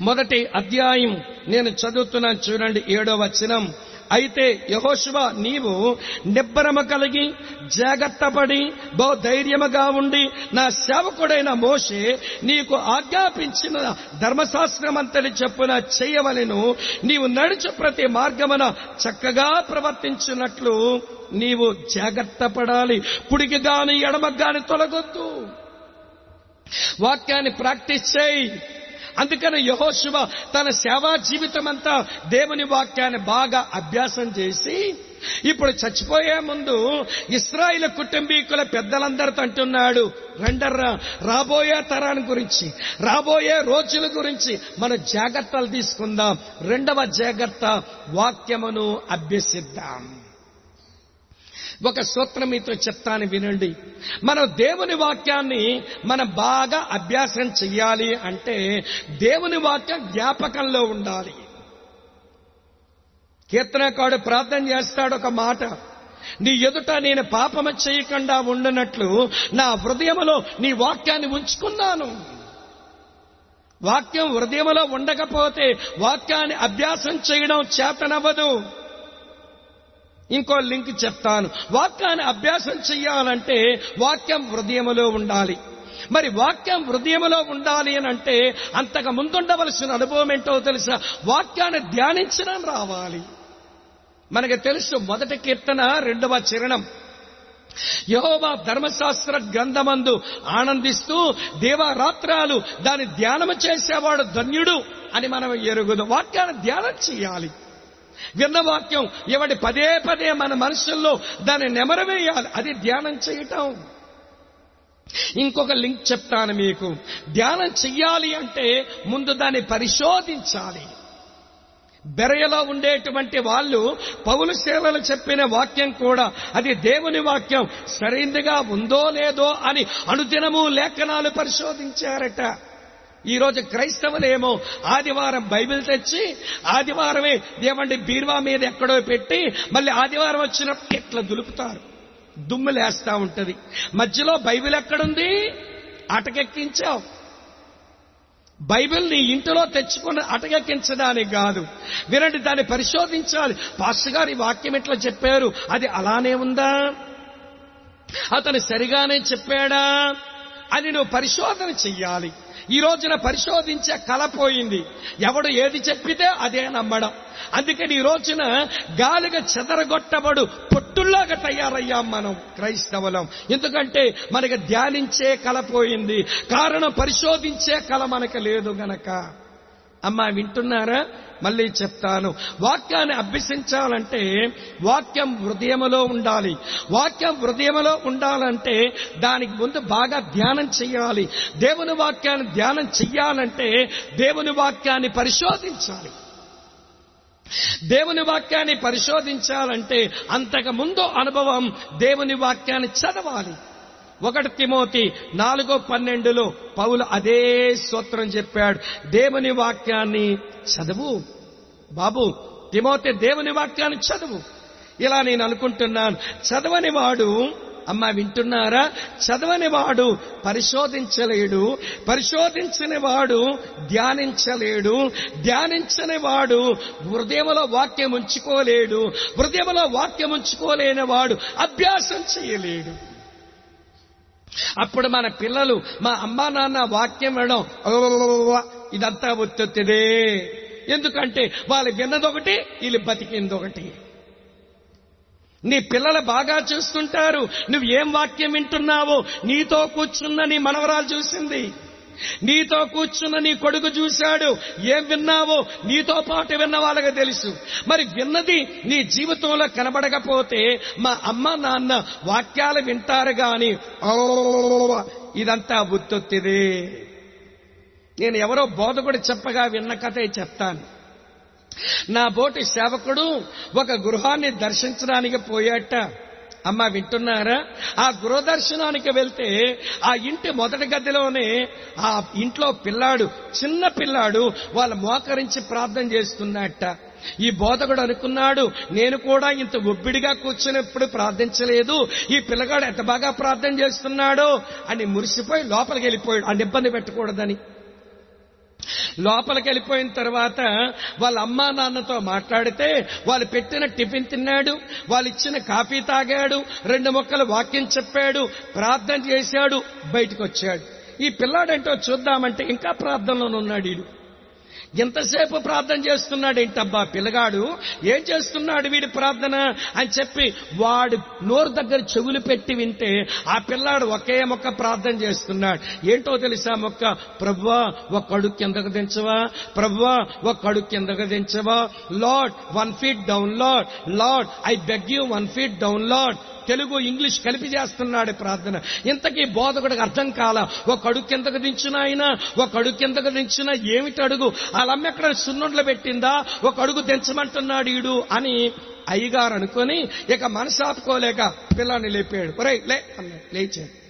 మొదటి అధ్యాయం. నేను చదువుతున్నాను చూడండి ఏడో వచనం. అయితే యహోశివ నీవు నిబ్బరమ కలిగి జాగ్రత్త పడి బహుధైర్యముగా ఉండి నా సేవకుడైన మోషే నీకు ఆజ్ఞాపించిన ధర్మశాస్త్రమంతటి చెప్పున చేయవలెను. నీవు నడుచు ప్రతి మార్గమున చక్కగా ప్రవర్తించినట్లు నీవు జాగ్రత్త పడాలి పుడికి గాని ఎడమకు గాని తొలగొద్దు. వాక్యాన్ని ప్రాక్టీస్ చేయి. అందుకని యహోశివ తన సేవా జీవితం అంతా దేవుని వాక్యాన్ని బాగా అభ్యాసం చేసి ఇప్పుడు చచ్చిపోయే ముందు ఇస్రాయిల్ కుటుంబీకుల పెద్దలందరితో అంటున్నాడు రెండర్రా రాబోయే తరాన్ని గురించి రాబోయే రోజుల గురించి మనం జాగ్రత్తలు తీసుకుందాం. రెండవ జాగ్రత్త వాక్యమును అభ్యసిద్దాం. ఒక సూత్రం మీతో చెప్తాను వినండి. మనం దేవుని వాక్యాన్ని మనం బాగా అభ్యాసం చెయ్యాలి అంటే దేవుని వాక్యం జ్ఞాపకంలో ఉండాలి. కీర్తనకాడు ప్రార్థన చేస్తాడు ఒక మాట. నీ ఎదుట నేను పాపము చేయకుండా ఉండనట్లు నా హృదయములో నీ వాక్యాన్ని ఉంచుకున్నాను. వాక్యం హృదయములో ఉండకపోతే వాక్యాన్ని అభ్యాసం చేయడం చేతనవ్వదు. ఇంకో లింక్ చెప్తాను. వాక్యాన్ని అభ్యాసం చేయాలంటే వాక్యం హృదయములో ఉండాలి. మరి వాక్యం హృదయములో ఉండాలి అని అంటే అంతకు ముందుండవలసిన అనుభవం ఏంటో తెలుసా? వాక్యాన్ని ధ్యానించడం రావాలి. మనకు తెలుసు మొదటి కీర్తన రెండవ చరణం. యహోవా ధర్మశాస్త్ర గ్రంథమందు ఆనందిస్తూ దేవరాత్రాలు దాని ధ్యానము చేసేవాడు ధన్యుడు అని మనం ఎరుగుదాం. వాక్యాన్ని ధ్యానం చేయాలి విన్న వాక్యం ఎవడి పదే పదే మన మనసుల్లో దాన్ని నెమరవేయాలి. అది ధ్యానం చేయటం. ఇంకొక లింక్ చెప్తాను మీకు. ధ్యానం చెయ్యాలి అంటే ముందు దాన్ని పరిశోధించాలి. బెరయలో ఉండేటువంటి వాళ్ళు పౌలు సేవలు చెప్పిన వాక్యం కూడా అది దేవుని వాక్యం సరైనదిగా ఉందో లేదో అని అనుదినము లేఖనాలు పరిశోధించారట. ఈ రోజు క్రైస్తవులేమో ఆదివారం బైబిల్ తెచ్చి ఆదివారమే దేవండి బీర్వా మీద ఎక్కడో పెట్టి మళ్ళీ ఆదివారం వచ్చినప్పుడు ఇట్లా దులుపుతారు? దుమ్ము లేస్తా ఉంటది. మధ్యలో బైబిల్ ఎక్కడుంది? అటకెక్కించావు. బైబిల్ నీ ఇంటిలో తెచ్చుకుని అటగెక్కించడానికి కాదు. వినండి దాన్ని పరిశోధించాలి. పాస్టర్ గారు ఈ వాక్యం ఎట్లా చెప్పారు? అది అలానే ఉందా? అతను సరిగానే చెప్పాడా? అని నువ్వు పరిశోధన చెయ్యాలి. ఈ రోజున పరిశోధించే కల పోయింది. ఎవడు ఏది చెప్పితే అదే నమ్మడం. అందుకని ఈ రోజున గాలిగా చెదరగొట్టబడు పొట్టుల్లాగా తయారయ్యాం మనం క్రైస్తవులం. ఎందుకంటే మనకి ధ్యానించే కలపోయింది కారణం పరిశోధించే కళ మనకు లేదు గనక. అమ్మా వింటున్నారా? మళ్ళీ చెప్తాను. వాక్యాన్ని అభ్యసించాలంటే వాక్యం హృదయములో ఉండాలి. వాక్యం హృదయములో ఉండాలంటే దానికి ముందు బాగా ధ్యానం చేయాలి దేవుని వాక్యాన్ని ధ్యానం చెయ్యాలంటే దేవుని వాక్యాన్ని పరిశోధించాలి. దేవుని వాక్యాన్ని పరిశోధించాలంటే అంతకు ముందు అనుభవం దేవుని వాక్యాన్ని చదవాలి. ఒకటి తిమోతి నాలుగో పన్నెండులో పౌలు అదే సూత్రం చెప్పాడు. దేవుని వాక్యాన్ని చదువు. బాబు తిమోతి దేవుని వాక్యాన్ని చదువు. ఇలా నేను అనుకుంటున్నాను. చదవని వాడు అమ్మ వింటున్నారా? చదవని వాడు పరిశోధించలేడు. పరిశోధించని వాడు ధ్యానించలేడు. ధ్యానించని వాడు హృదయంలో వాక్యం ఉంచుకోలేడు. హృదయంలో వాక్యం ఉంచుకోలేని వాడు అభ్యాసం చేయలేడు. అప్పుడు మన పిల్లలు మా అమ్మా నాన్న వాక్యం వినడం ఇదంతా ఒత్తిదే ఎందుకంటే వాళ్ళు విన్నదొకటి వీళ్ళు బతికిందొకటి. నీ పిల్లలు బాగా చూస్తుంటారు నువ్వు ఏం వాక్యం వింటున్నావో నీతో కూర్చున్న నీ మనవరాలు చూసింది. నీతో కూర్చున్న నీ కొడుకు చూశాడు. ఏం విన్నావో? నీతో పాటు విన్న వాళ్ళకి తెలుసు. మరి విన్నది నీ జీవితంలో కనబడకపోతే మా అమ్మ నాన్న వాక్యాలు వింటారు గాని ఇదంతా బుద్ధొత్తిది నేను ఎవరో బోధకుడు చెప్పగా విన్న కథే చెప్తాను. నా బోటి సేవకుడు ఒక గృహాన్ని దర్శించడానికి పోయాట. అమ్మ వింటున్నారా? ఆ గృహదర్శనానికి వెళ్తే ఆ ఇంటి మొదటి గదిలోనే ఆ ఇంట్లో పిల్లాడు చిన్న పిల్లాడు వాళ్ళ మోకరించి ప్రార్థన చేస్తున్నట్ట. ఈ బోధకుడు అనుకున్నాడు నేను కూడా ఇంత ఒబ్బిడిగా కూర్చున్నప్పుడు ప్రార్థించలేదు ఈ పిల్లగాడు ఎంత బాగా ప్రార్థన చేస్తున్నాడో అని మురిసిపోయి లోపలికి వెళ్ళిపోయాడు. ఆ ఇబ్బంది పెట్టకూడదని. లోపలికి వెళ్ళిపోయిన తర్వాత వాళ్ళ అమ్మా నాన్నతో మాట్లాడితే వాళ్ళు పెట్టిన టిఫిన్ తిన్నాడు వాళ్ళు ఇచ్చిన కాఫీ తాగాడు రెండు మొక్కలు వాక్యం చెప్పాడు ప్రార్థన చేశాడు బయటకు వచ్చాడు. ఈ పిల్లాడంటో చూద్దామంటే ఇంకా ప్రార్థనలోనే ఉన్నాడు వీడు. ఎంతసేపు ప్రార్థన చేస్తున్నాడు ఏంటబ్బా పిల్లగాడు? ఏం చేస్తున్నాడు వీడి ప్రార్థన? అని చెప్పి వాడు నోరు దగ్గర చెవులు పెట్టి వింటే ఆ పిల్లాడు ఒకే మొక్క ప్రార్థన చేస్తున్నాడు. ఏంటో తెలుసా మొక్క? ప్రభువా ఒక అడుగు కిందకు దించవా? ప్రభువా ఒక అడుగు కిందకు దించవా? Lord one feet down lord lord I beg you one feet down lord. Telugu English కలిపి చేస్తున్నాడు ప్రార్థన. ఇంతకీ బోధకుడికి అర్థం కాల? ఒక అడుగు కిందకు దించిన ఆయన ఒక అడుగు కిందకు దించిన ఏమిటి అడుగు? వాళ్ళమ్మ ఎక్కడ సున్నుండ్లు పెట్టిందా? ఒక అడుగు దించమంటున్నాడు ఈడు అని అయ్యగారు అనుకొని ఇక మనసాపుకోలేక పిల్లాన్ని లేపాడు. ఒరే లే అన్నాడు లేచాడు.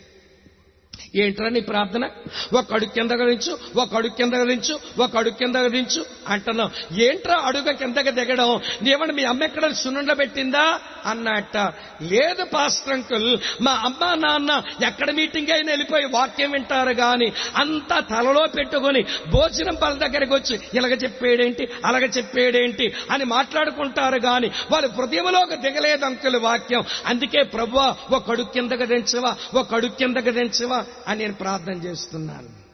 ఏంట్రా నీ ప్రార్థన? ఒక అడుగు కింద గురించు ఒక అడుగు కింద దించు ఒక అడుగు కిందకు దించు అంటున్నావు. ఏంట్రా అడుగు కిందకి దిగడం? నీవని మీ అమ్మ ఎక్కడ సున్నుండ పెట్టిందా? అన్నట్ట. లేదు పాస్టర్ అంకుల్. మా అమ్మ నాన్న ఎక్కడ మీటింగ్ అయినా వెళ్ళిపోయి వాక్యం వింటారు గాని అంతా తలలో పెట్టుకొని భోజనం పల దగ్గరికి వచ్చి ఇలాగ చెప్పేడేంటి? అలాగ చెప్పేడేంటి? అని మాట్లాడుకుంటారు గాని వాళ్ళు హృదయంలోకి దిగలేదు అంకుల్ వాక్యం. అందుకే ప్రభు ఒక అడుగు కిందకి దించవా ఒక అడుగు కిందకు దించవా అని నేను ప్రార్థన చేస్తున్నాను.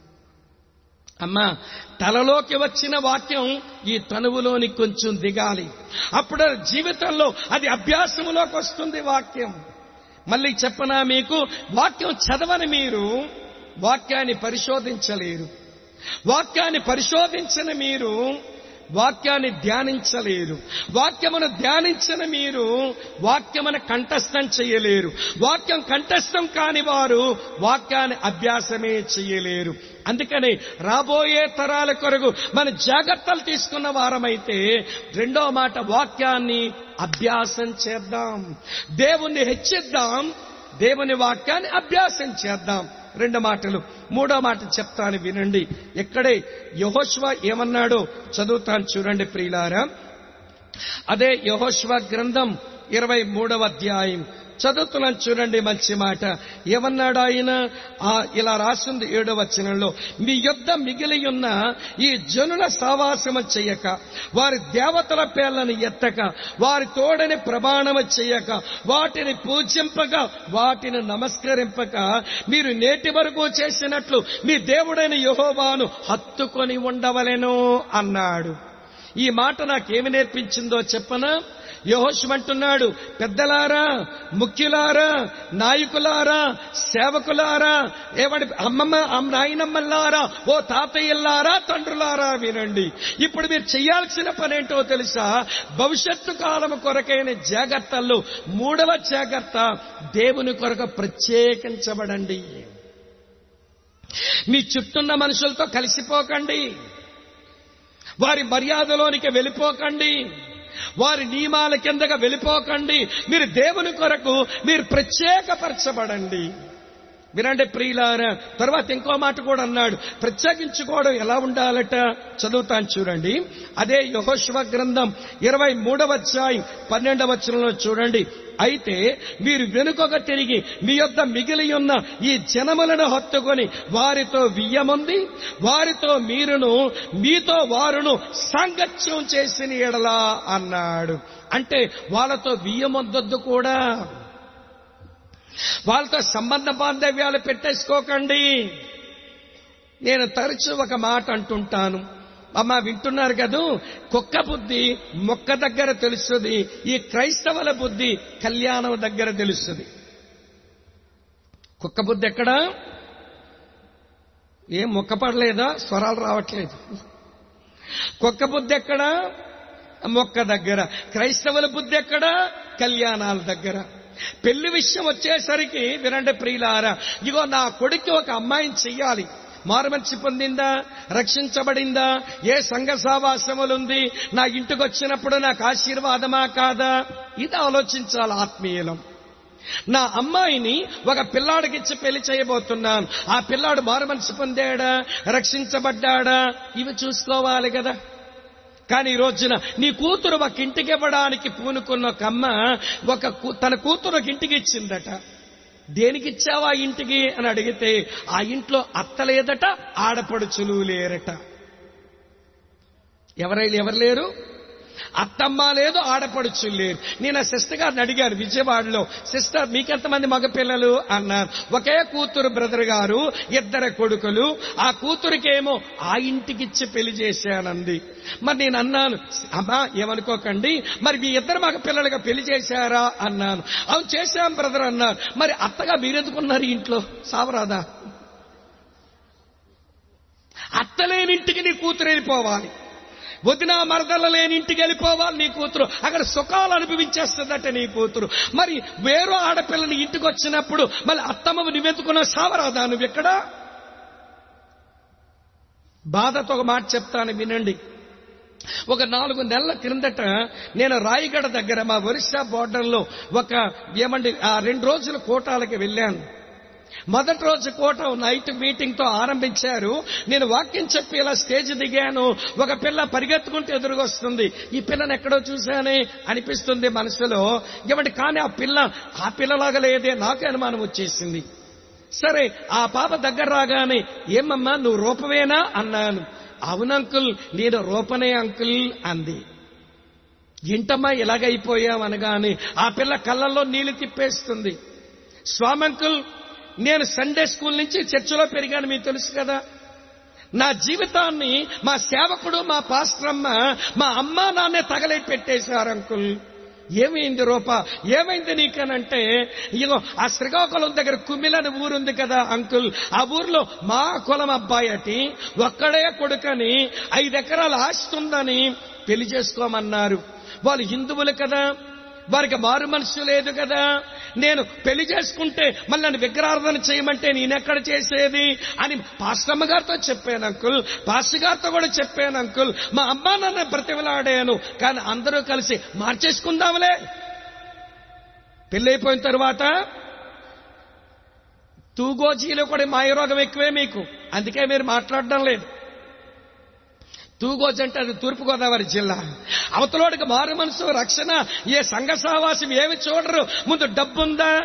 అమ్మా తలలోకి వచ్చిన వాక్యం ఈ తనువులోని కొంచెం దిగాలి. అప్పుడు జీవితంలో అది అభ్యాసములోకి వస్తుంది వాక్యం. మళ్ళీ చెప్పనా మీకు వాక్యం చదవని మీరు వాక్యాన్ని పరిశోధించలేరు. వాక్యాన్ని పరిశోధించని మీరు వాక్యాన్ని ధ్యానించలేరు. వాక్యమును ధ్యానించిన మీరు వాక్యమును కంఠస్థం చేయలేరు. వాక్యం కంఠస్థం కాని వారు వాక్యాన్ని అభ్యాసమే చేయలేరు. అందుకని రాబోయే తరాల కొరకు మన జాగ్రత్తలు తీసుకున్న వారమైతే రెండో మాట వాక్యాన్ని అభ్యాసం చేద్దాం. దేవుణ్ణి హెచ్చిద్దాం. దేవుని వాక్యాన్ని అభ్యాసం చేద్దాం. రెండు మాటలు. మూడో మాట చెప్తాను వినండి. ఎక్కడే యహోష్వ ఏమన్నాడో చదువుతాను చూడండి ప్రియులారా. అదే యహోష్వ గ్రంథం ఇరవై మూడవ అధ్యాయం. చదువుతున్నాను చూడండి మంచి మాట. ఏమన్నాడు ఆయన ఇలా రాసింది ఏడో వచనంలో మీ యుద్ధం మిగిలి ఉన్న ఈ జనుల సావాసము చెయ్యక వారి దేవతల పేర్లను ఎత్తక వారి తోడని ప్రమాణము చేయక వాటిని పూజింపక వాటిని నమస్కరింపక మీరు నేటి వరకు చేసినట్లు మీ దేవుడైన యహోవాను హత్తుకొని ఉండవలెను అన్నాడు. ఈ మాట నాకేమి నేర్పించిందో చెప్పనా? యహోషమంటున్నాడు పెద్దలారా ముఖ్యులారా నాయకులారా సేవకులారా ఏమంటే అమ్మమ్మ అమ్మ నాయనమ్మలారా ఓ తాతయ్యలారా తండ్రులారా వినండి. ఇప్పుడు మీరు చేయాల్సిన పనేంటో తెలుసా? భవిష్యత్తు కాలం కొరకైన జాగ్రత్తల్లో మూడవ జాగ్రత్త దేవుని కొరకు ప్రత్యేకించబడండి. మీ చుట్టున్న మనుషులతో కలిసిపోకండి. వారి మర్యాదలోనికి వెళ్ళిపోకండి. వారి నియమాల కిందగా వెళ్ళిపోకండి. మీరు దేవుని కొరకు మీరు ప్రత్యేకపరచబడండి. వినండి ప్రియులార తర్వాత ఇంకో మాట కూడా అన్నాడు. ప్రత్యేకించుకోవడం ఎలా ఉండాలట? చదువుతాను చూడండి. అదే యహోశివ గ్రంథం ఇరవై మూడవ అధ్యాయం పన్నెండవ వచనంలో చూడండి. అయితే మీరు వెనుకొక తిరిగి మీ యొద్ద మిగిలి ఉన్న ఈ జనములను హత్తుకొని వారితో వియ్యముంది వారితో మీరును మీతో వారును సాంగత్యం చేసిన ఎడలా అన్నాడు. అంటే వాళ్ళతో వియ్యమొద్దొద్దు కూడా. వాళ్ళతో సంబంధ బాంధవ్యాలు పెట్టేసుకోకండి. నేను తరచు ఒక మాట అంటుంటాను. అమ్మ వింటున్నారు కదూ? కుక్క బుద్ధి మొక్క దగ్గర తెలుస్తుంది ఈ క్రైస్తవుల బుద్ధి కళ్యాణం దగ్గర తెలుస్తుంది. కుక్క బుద్ధి ఎక్కడ? ఏం మొక్క పడలేదా? స్వరాలు రావట్లేదు. కుక్క బుద్ధి ఎక్కడ? మొక్క దగ్గర. క్రైస్తవుల బుద్ధి ఎక్కడ? కళ్యాణాల దగ్గర. పెళ్ళి విషయం వచ్చేసరికి వినండి ప్రియులారా ఇగో నా కొడుకు ఒక అమ్మాయిని చెయ్యాలి. మారుమనిషి పొందిందా? రక్షించబడిందా? ఏ సంఘ సావాసములుంది? నా ఇంటికి వచ్చినప్పుడు నాకు ఆశీర్వాదమా కాదా? ఇది ఆలోచించాలి ఆత్మీయులం. నా అమ్మాయిని ఒక పిల్లాడికిచ్చి పెళ్ళి చేయబోతున్నాను. ఆ పిల్లాడు మారుమనిషి పొందాడా? రక్షించబడ్డాడా? ఇవి చూసుకోవాలి కదా. కానీ ఈ రోజున నీ కూతురు ఒక ఇంటికి ఇవ్వడానికి పూనుకున్న ఒక అమ్మ ఒక కూ- తన కూతురు ఒక ఇంటికి ఇచ్చిందట. దేనికి ఇచ్చావా ఇంటికి అని అడిగితే ఆ ఇంట్లో అత్త లేదట ఆడపడుచులు లేరట. ఎవరైనా ఎవరు లేరు? అత్తమ్మ లేదు ఆడపడుచులు లేరు. నేను ఆ సిస్టర్ గారిని అడిగాను విజయవాడలో సిస్టర్ మీకెంతమంది మగపిల్లలు? అన్నారు. ఒకే కూతురు బ్రదర్ గారు ఇద్దరు కొడుకులు. ఆ కూతురికేమో ఆ ఇంటికిచ్చి పెళ్ళి చేశానంది. మరి నేను అన్నాను అమ్మా ఏమనుకోకండి. మరి మీ ఇద్దరు మగ పిల్లలుగా పెళ్ళి చేశారా? అన్నాను. అవును చేశాం బ్రదర్ అన్నారు. మరి అత్తగా మీరెందుకున్నారు ఇంట్లో? సావరాదా? అత్తలేని ఇంటికి నీ కూతురు వెళ్ళిపోవాలి. వదిన మరదల లేని ఇంటికి వెళ్ళిపోవాలి నీ కూతురు. అక్కడ సుఖాలు అనుభవించేస్తుందట నీ కూతురు. మరి వేరే ఆడపిల్లని ఇంటికి వచ్చినప్పుడు మళ్ళీ అత్తమ్మ నువ్వెందుకున్న సావరాదా నువ్వు ఎక్కడ? బాధతో ఒక మాట చెప్తాను వినండి. ఒక నాలుగు నెలల క్రిందట నేను రాయగడ దగ్గర మా ఒరిస్సా బోర్డర్లో ఒక ఏమండి ఆ రెండు రోజుల కోటాలకి వెళ్ళాను. మొదటి రోజు కోట నైట్ మీటింగ్తో ఆరంభించారు. నేను వాక్యం చెప్పి ఇలా స్టేజ్ దిగాను. ఒక పిల్ల పరిగెత్తుకుంటూ ఎదురుగొస్తుంది ఈ పిల్లని ఎక్కడో చూశానే అనిపిస్తుంది మనసులో. ఏమంటే కానీ ఆ పిల్ల ఆ పిల్లలాగా లేదే నాకు అనుమానం వచ్చేసింది. సరే ఆ పాప దగ్గర రాగానే ఏమమ్మా నువ్వు రూపమేనా? అన్నాను. అవును అంకుల్ నేను రూపనే అంకుల్ అంది. ఇంటమ్మా ఇలాగైపోయాం అనగానే ఆ పిల్ల కళ్ళల్లో నీళ్ళు తిప్పేస్తుంది. స్వామంకుల్ నేను సండే స్కూల్ నుంచి చర్చిలో పెరిగాను మీకు తెలుసు కదా. నా జీవితాన్ని మా సేవకుడు మా పాస్టరమ్మ మా అమ్మ నాన్నే తగలే పెట్టేశారు అంకుల్. ఏమైంది రూప? ఏమైంది నీకనంటే ఇగో ఆ శ్రీకాకుళం దగ్గర కుమిలని ఊరుంది కదా అంకుల్. ఆ ఊర్లో మా కులం అబ్బాయి అటి ఒక్కడే కొడుకని ఐదెకరాలు ఆశిస్తుందని ఆస్తుందని పెళ్ళి చేసుకోమన్నారు వాళ్ళు హిందువులు కదా. వారికి మారు మనసు లేదు కదా. నేను పెళ్ళి చేసుకుంటే మళ్ళీ నన్ను విగ్రహార్థన చేయమంటే నేనెక్కడ చేసేది అని పాస్టమ్మ గారితో చెప్పాను అంకుల్. పాస్టర్ గారితో కూడా చెప్పాను అంకుల్. మా అమ్మ నన్ను బ్రతిమలాడాను. కానీ అందరూ కలిసి మార్చేసుకుందాంలే. పెళ్ళైపోయిన తర్వాత తూగోజీలో కూడా మాయరోగం ఎక్కువే మీకు. అందుకే మీరు మాట్లాడడం లేదు. తూగోజ్ అంటే అది తూర్పుగోదావరి జిల్లా. అవతలోడికి మారు మనసు రక్షణ ఏ సంఘ సహవాసం ఏమి చూడరు. ముందు డబ్బుందా?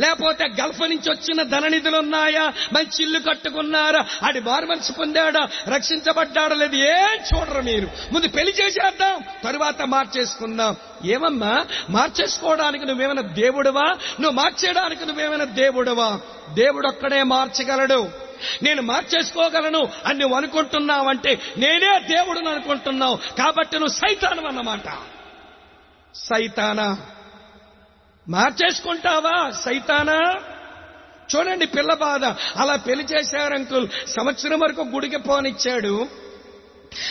లేకపోతే గల్ఫ్ నుంచి వచ్చిన ధననిధులు ఉన్నాయా మంచి ఇల్లు కట్టుకున్నారా? ఆడి మారు పొందాడా? రక్షించబడ్డాడా లేదు? ఏం చూడరు మీరు. ముందు పెళ్ళి చేసేద్దాం తరువాత మార్చేసుకుందాం. ఏమమ్మా? మార్చేసుకోవడానికి నువ్వేమైనా దేవుడువా? నువ్వు మార్చేయడానికి నువ్వేమైనా దేవుడువా? దేవుడు ఒక్కడే మార్చగలడు. నేను మార్చేసుకోగలను అని నువ్వు అనుకుంటున్నావంటే నేనే దేవుడును అనుకుంటున్నావు కాబట్టి నువ్వు సైతానం అన్నమాట. సైతానా? మార్చేసుకుంటావా? సైతానా? చూడండి పిల్ల బాధ. అలా పెళ్ళి చేశారు అంకుల్ సంవత్సరం వరకు గుడికి పోనిచ్చాడు.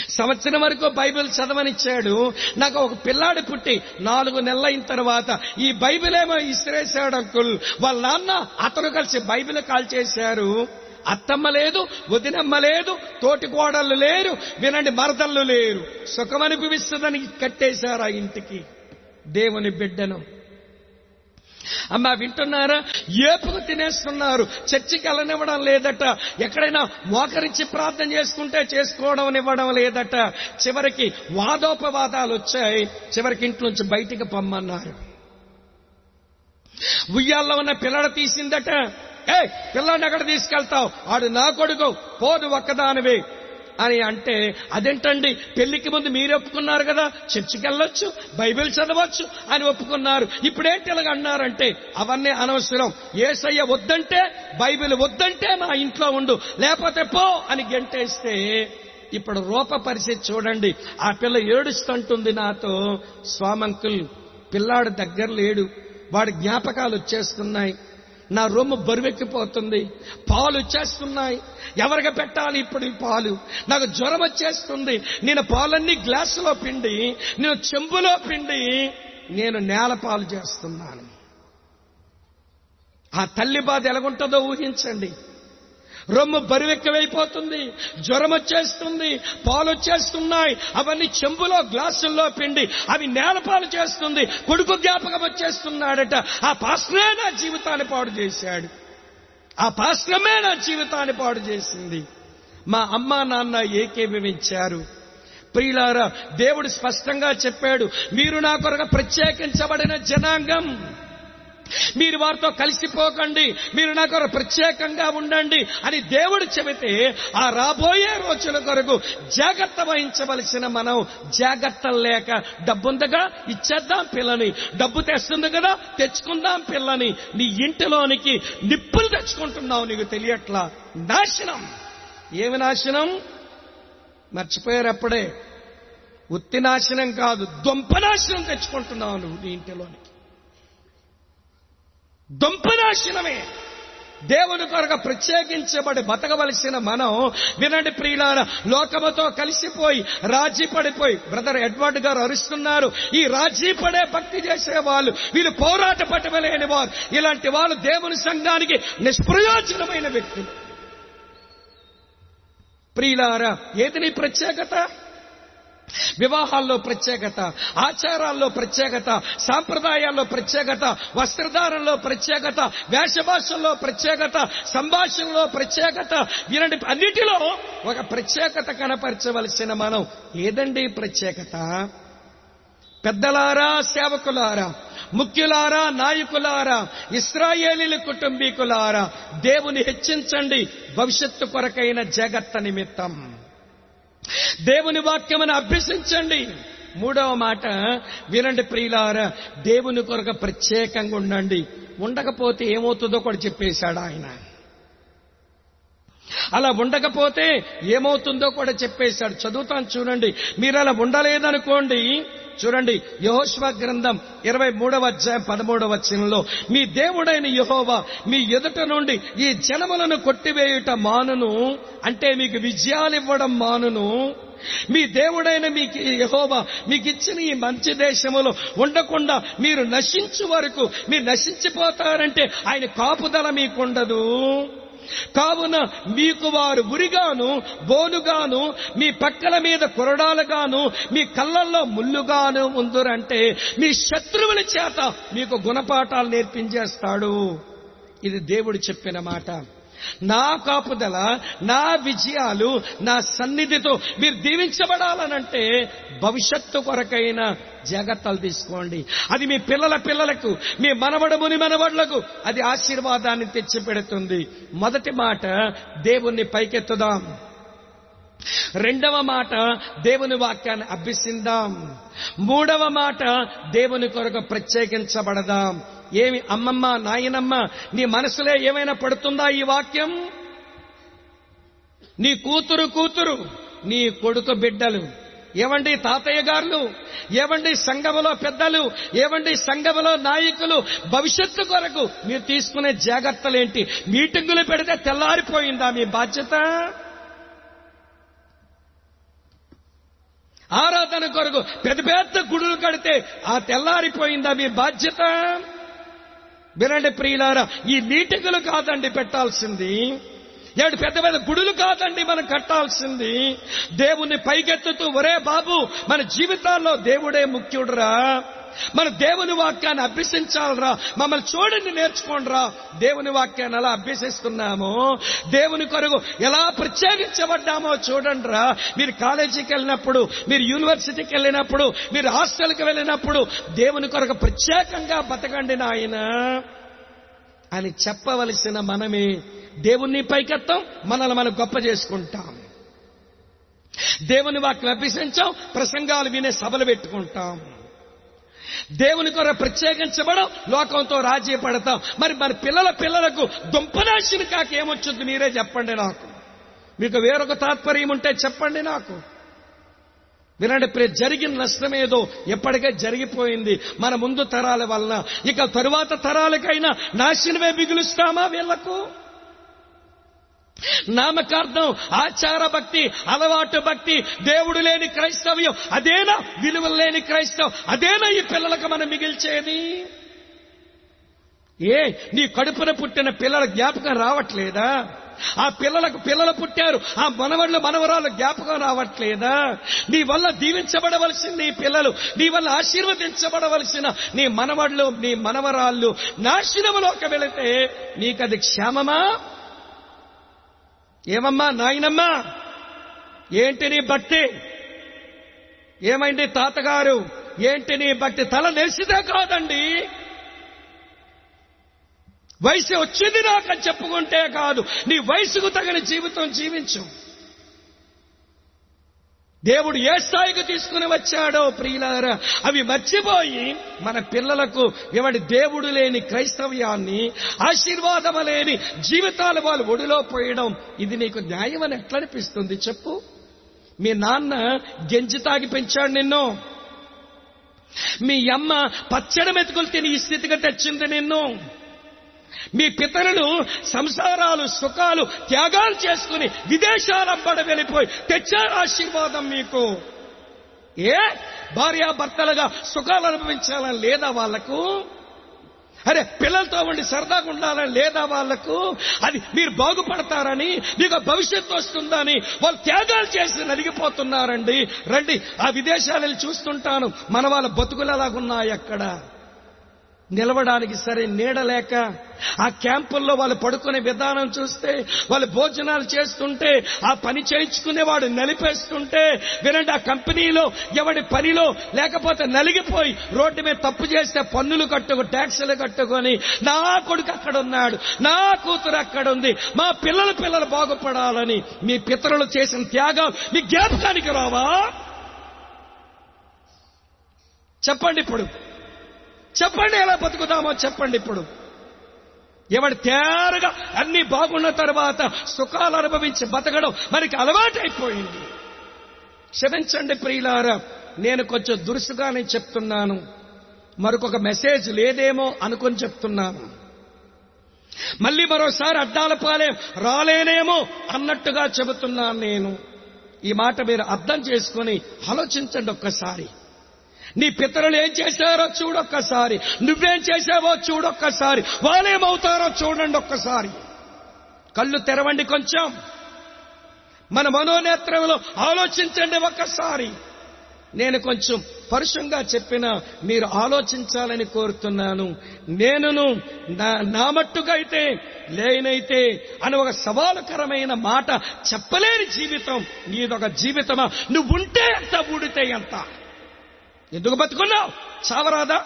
సంవత్సరం వరకు బైబిల్ చదవనిచ్చాడు. నాకు ఒక పిల్లాడు పుట్టి నాలుగు నెలలైన తర్వాత ఈ బైబిల్ ఏమో ఇసిరేశాడు అంకుల్. వాళ్ళ నాన్న అతను కలిసి బైబిల్ కాల్ చేశారు. అత్తమ్మ లేదు వదినమ్మ లేదు తోటి కోడళ్ళు లేరు వినండి మరదళ్ళు లేరు. సుఖమనిపిస్తుందని కట్టేశారు ఆ ఇంటికి దేవుని బిడ్డను? అమ్మా వింటున్నారా? ఏపుకు తినేస్తున్నారు చర్చికి వెళ్ళనివ్వడం లేదట ఎక్కడైనా మోకరించి ప్రార్థన చేసుకుంటే చేసుకోవడం ఇవ్వడం లేదట. చివరికి వాదోపవాదాలు వచ్చాయి చివరికి ఇంట్లోంచి బయటికి పొమ్మన్నారు. ఉయ్యాల్లో ఉన్న పిల్లడ తీసిందట ఏ పిల్లాన్ని ఎక్కడ తీసుకెళ్తావు? ఆడు నా కొడుకు. పోదు ఒక్కదానివే. అని అంటే అదేంటండి? పెళ్ళికి ముందు మీరు ఒప్పుకున్నారు కదా? చర్చికి వెళ్ళొచ్చు బైబిల్ చదవచ్చు అని ఒప్పుకున్నారు. ఇప్పుడేంటి ఇలాగ అన్నారంటే అవన్నీ అనవసరం. ఏసయ్య వద్దంటే బైబిల్ వద్దంటే నా ఇంట్లో ఉండు. లేకపోతే పో అని గెంటేస్తే ఇప్పుడు రూప పరిస్థితి చూడండి. ఆ పిల్ల ఏడుస్తుంటుంది నాతో. స్వామంకుల్ పిల్లాడు దగ్గర లేడు. వాడి జ్ఞాపకాలు వచ్చేస్తున్నాయి. నా రొమ్ము బరువెక్కిపోతుంది. పాలు వచ్చేస్తున్నాయి ఎవరికి పెట్టాలి ఇప్పుడు ఈ పాలు? నాకు జ్వరం వచ్చేస్తుంది. నేను పాలన్నీ గ్లాసులో పిండి నేను చెంబులో పిండి నేను నేల పాలు చేస్తున్నాను. ఆ తల్లి బాధ ఎలాగుంటుందో ఊహించండి. రొమ్ము బరువెక్కవైపోతుంది జ్వరం వచ్చేస్తుంది పాలు వచ్చేస్తున్నాయి అవన్నీ చెంబులో గ్లాసుల్లో పిండి అవి నేలపాలు చేస్తుంది కొడుకు జ్ఞాపకం వచ్చేస్తున్నాడట ఆ పాశ్రమే నా జీవితాన్ని పాడు చేశాడు. ఆ పాశ్రమే నా జీవితాన్ని పాడు చేసింది. మా అమ్మా నాన్న ఏకీభవించారు ప్రియులారా దేవుడు స్పష్టంగా చెప్పాడు మీరు నా కొరకు ప్రత్యేకించబడిన జనాంగం. మీరు వారితో కలిసిపోకండి మీరు నా కొరకు ప్రత్యేకంగా ఉండండి అని దేవుడు చెబితే ఆ రాబోయే రోజుల కొరకు జాగ్రత్త వహించవలసిన మనం జాగ్రత్తలు లేక డబ్బుందగా ఇచ్చేద్దాం పిల్లని. డబ్బు తెస్తుంది కదా తెచ్చుకుందాం పిల్లని. నీ ఇంటిలోనికి నిప్పులు తెచ్చుకుంటున్నావు నీకు తెలియట్లా? నాశనం. ఏమి నాశనం? మర్చిపోయారు అప్పుడే ఉత్తి నాశనం కాదు దొంప నాశనం తెచ్చుకుంటున్నావు నువ్వు నీ ఇంటిలోని. దుంపనాశనమే. దేవుని కొరకు ప్రత్యేకించబడి బతకవలసిన మనం వినండి ప్రియులార లోకముతో కలిసిపోయి రాజీ పడిపోయి బ్రదర్ ఎడ్వర్డ్ గారు అరుస్తున్నారు ఈ రాజీ పడే భక్తి చేసే వాళ్ళు వీళ్ళు పోరాట పట్టవలేని వారు. ఇలాంటి వాళ్ళు దేవుని సంఘానికి నిష్ప్రయోజనమైన వ్యక్తులు. ప్రియులారా ఏది నీ ప్రత్యేకత? వివాహాల్లో ప్రత్యేకత ఆచారాల్లో ప్రత్యేకత సాంప్రదాయాల్లో ప్రత్యేకత వస్త్రధారణలో ప్రత్యేకత వేషభాషల్లో ప్రత్యేకత సంభాషణలో ప్రత్యేకత ఇలాంటి అన్నిటిలో ఒక ప్రత్యేకత కనపరచవలసిన మనం ఏదండి ప్రత్యేకత? పెద్దలారా సేవకులారా ముఖ్యులారా నాయకులారా ఇస్రాయేలీల కుటుంబీకులారా దేవుని హెచ్చించండి భవిష్యత్తు కొరకైన జగత్త నిమిత్తం. దేవుని వాక్యమును అభ్యసించండి. మూడవ మాట వినండి ప్రియులారా దేవుని కొరకు ప్రత్యేకంగా ఉండండి. ఉండకపోతే ఏమవుతుందో కూడా చెప్పేశాడు ఆయన. అలా ఉండకపోతే ఏమవుతుందో కూడా చెప్పేశాడు. చదువుతాను చూడండి. మీరు అలా ఉండలేదనుకోండి చూడండి యహోష్వ గ్రంథం ఇరవై మూడవ అధ్యాయం పదమూడవ వచనంలో మీ దేవుడైన యహోవా మీ ఎదుట నుండి ఈ జనములను కొట్టివేయుట మానును అంటే మీకు విజయాలు ఇవ్వడం మానును. మీ దేవుడైన మీకు యహోవా మీకు ఇచ్చిన ఈ మంచి దేశములో ఉండకుండా మీరు నశించు వరకు మీరు నశించిపోతారంటే ఆయన కాపుదల మీకుండదు. కావున మీకు వారు ఉరిగాను బోనుగాను మీ పక్కల మీద కొరడాలుగాను మీ కళ్ళల్లో ముల్లుగాను ఉందురంటే మీ శత్రువుల చేత మీకు గుణపాఠాలు నేర్పించేస్తాడు. ఇది దేవుడు చెప్పిన మాట. నా కాపుదల నా విజయాలు నా సన్నిధితో మీరు దీవించబడాలనంటే భవిష్యత్తు కొరకైన జాగ్రత్తలు తీసుకోండి. అది మీ పిల్లల పిల్లలకు మీ మనవడ ముని మనవడులకు అది ఆశీర్వాదాన్ని తెచ్చిపెడుతుంది. మొదటి మాట దేవుణ్ణి పైకెత్తుదాం. రెండవ మాట దేవుని వాక్యాన్ని అభ్యసిందాం. మూడవ మాట దేవుని కొరకు ప్రత్యేకించబడదాం. ఏమి అమ్మమ్మ నాయనమ్మ నీ మనసులో ఏమైనా పడుతుందా ఈ వాక్యం? నీ కూతురు కూతురు నీ కొడుకు బిడ్డలు ఏవండి తాతయ్య గారులు ఏవండి సంఘములో పెద్దలు ఏవండి సంఘములో నాయకులు భవిష్యత్తు కొరకు మీరు తీసుకునే జాగ్రత్తలేంటి? మీటింగులు పెడితే తెల్లారిపోయిందా మీ బాధ్యత? ఆరాధన కొరకు పెద్ద పెద్ద గుడులు కడితే ఆ తెల్లారిపోయిందా మీ బాధ్యత? వినండి ప్రియులారా ఈ మీటింగులు కాదండి పెట్టాల్సింది. ఏడు పెద్ద పెద్ద గుడులు కాదండి మనం కట్టాల్సింది. దేవుణ్ణి పైకెత్తుతూ ఒరే బాబు మన జీవితాల్లో దేవుడే ముఖ్యుడురా. మన దేవుని వాక్యాన్ని అభ్యసించాలరా. మమ్మల్ని చూడండి నేర్చుకోండిరా. దేవుని వాక్యాన్ని ఎలా అభ్యసిస్తున్నామో దేవుని కొరకు ఎలా ప్రత్యేకించబడ్డామో చూడండిరా. మీరు కాలేజీకి వెళ్ళినప్పుడు మీరు యూనివర్సిటీకి వెళ్ళినప్పుడు మీరు హాస్టల్కి వెళ్ళినప్పుడు దేవుని కొరకు ప్రత్యేకంగా బతకండి నాయన. అని చెప్పవలసిన మనమే దేవుణ్ణి పైకెత్తాం మనల్ని మనం గొప్ప చేసుకుంటాం. దేవుని వాక్యం అభ్యసించాం ప్రసంగాలు వినే సభలు పెట్టుకుంటాం. దేవుని కొర ప్రత్యేకించబడం లోకంతో రాజీ పడతాం. మరి మరి పిల్లల పిల్లలకు దుంపనాశిని కాక ఏమొచ్చుద్ది మీరే చెప్పండి నాకు. మీకు వేరొక తాత్పర్యం ఉంటే చెప్పండి నాకు. వినండి ప్రియ జరిగిన నష్టమేదో ఎప్పటికే జరిగిపోయింది. మన ముందు తరాల వలన. ఇక తరువాత తరాలకైనా నాశనమే మిగులుస్తామా వీళ్ళకు నామకార్థం ఆచార భక్తి అలవాటు భక్తి దేవుడు లేని క్రైస్తవ్యం అదేనా విలువలు లేని క్రైస్తవం అదేనా ఈ పిల్లలకు మనం మిగిల్చేది? ఏ నీ కడుపున పుట్టిన పిల్లల జ్ఞాపకం రావట్లేదా? ఆ పిల్లలకు పిల్లలు పుట్టారు ఆ మనవళ్ళు మనవరాలు జ్ఞాపకం రావట్లేదా? నీ వల్ల దీవించబడవలసిన నీ పిల్లలు నీ వల్ల ఆశీర్వదించబడవలసిన నీ మనవళ్ళు నీ మనవరాళ్ళు నాశనములోకి వెళితే నీకది క్షేమమా? ఏమమ్మా నాయనమ్మా? ఏంటి నీ భక్తి? ఏమైంది తాతగారు? ఏంటి నీ భక్తి? తల లేచిదే కాదండి. వయసు వచ్చింది నాకని చెప్పుకుంటే కాదు. నీ వయసుకు తగిన జీవితం జీవించు. దేవుడు ఏ స్థాయికి తీసుకుని వచ్చాడో ప్రియులారా అవి మర్చిపోయి మన పిల్లలకు ఎవడి దేవుడు లేని క్రైస్తవ్యాన్ని ఆశీర్వాదం లేని జీవితాలు వాళ్ళు ఒడిలో పోయడం ఇది నీకు న్యాయం అని ఎట్లా అనిపిస్తుంది చెప్పు? మీ నాన్న గెంజి తాగి పెంచాడు నిన్ను. మీ అమ్మ పచ్చడి మెతుకులు తిని ఈ స్థితిగా తెచ్చింది నిన్ను. మీ పితరులు సంసారాలు సుఖాలు త్యాగాలు చేసుకుని విదేశాలంబడ వెళ్ళిపోయి తెచ్చారు ఆశీర్వాదం మీకు. ఏ? భార్యాభర్తలుగా సుఖాలు అనుభవించాలని లేదా వాళ్ళకు? అరే పిల్లలతో ఉండి సరదాగా ఉండాలని లేదా వాళ్ళకు? అది మీరు బాగుపడతారని మీకు భవిష్యత్తు వస్తుందని వాళ్ళు త్యాగాలు చేసి నలిగిపోతున్నారండి. రండి ఆ విదేశాలను చూస్తుంటాను. మన వాళ్ళ బతుకులు ఎలాగున్నాయి అక్కడ? నిలవడానికి సరే నీడలేక ఆ క్యాంపుల్లో వాళ్ళు పడుకునే విధానం చూస్తే వాళ్ళు భోజనాలు చేస్తుంటే ఆ పని చేయించుకునేవాడు నలిపేస్తుంటే వినండి ఆ కంపెనీలో ఎవడి పనిలో లేకపోతే నలిగిపోయి రోడ్డు మీద తప్పు చేస్తే పన్నులు కట్టుకు ట్యాక్సులు కట్టుకొని నా కొడుకు అక్కడ ఉన్నాడు నా కూతురు అక్కడ ఉంది మా పిల్లల పిల్లలు బాగుపడాలని మీ పితరులు చేసిన త్యాగం మీ జ్ఞాపకానికి రావా? చెప్పండి ఇప్పుడు. చెప్పండి ఎలా బతుకుతామో చెప్పండి ఇప్పుడు. ఎవడు తేరగా అన్ని బాగున్న తర్వాత సుఖాలు అనుభవించి బతకడం మనకి అలవాటైపోయింది. క్షమించండి ప్రియులారా నేను కొంచెం దురుసుగానే చెప్తున్నాను. మరొక మెసేజ్ లేదేమో అనుకొని చెప్తున్నాను. మళ్ళీ మరోసారి అడ్డాల పాలే రాలేనేమో అన్నట్టుగా చెబుతున్నాను నేను. ఈ మాట మీరు అర్థం చేసుకొని ఆలోచించండి ఒక్కసారి. నీ పితరులు ఏం చేశారో చూడొక్కసారి నువ్వేం చేసావో చూడొక్కసారి వాళ్ళేమవుతారో చూడండి ఒక్కసారి. కళ్ళు తెరవండి కొంచెం. మన మనోనేత్రంలో ఆలోచించండి ఒక్కసారి. నేను కొంచెం పరుషంగా చెప్పిన మీరు ఆలోచించాలని కోరుతున్నాను. నేనును నా- నా మట్టుగా అయితే లేనైతే అని ఒక సవాలుకరమైన మాట చెప్పలేని జీవితం. నీదొక జీవితమా? నువ్వుంటే ఎంత ఊడితే ఎంత. ఎందుకు బతుకున్నావు? చావరాదా?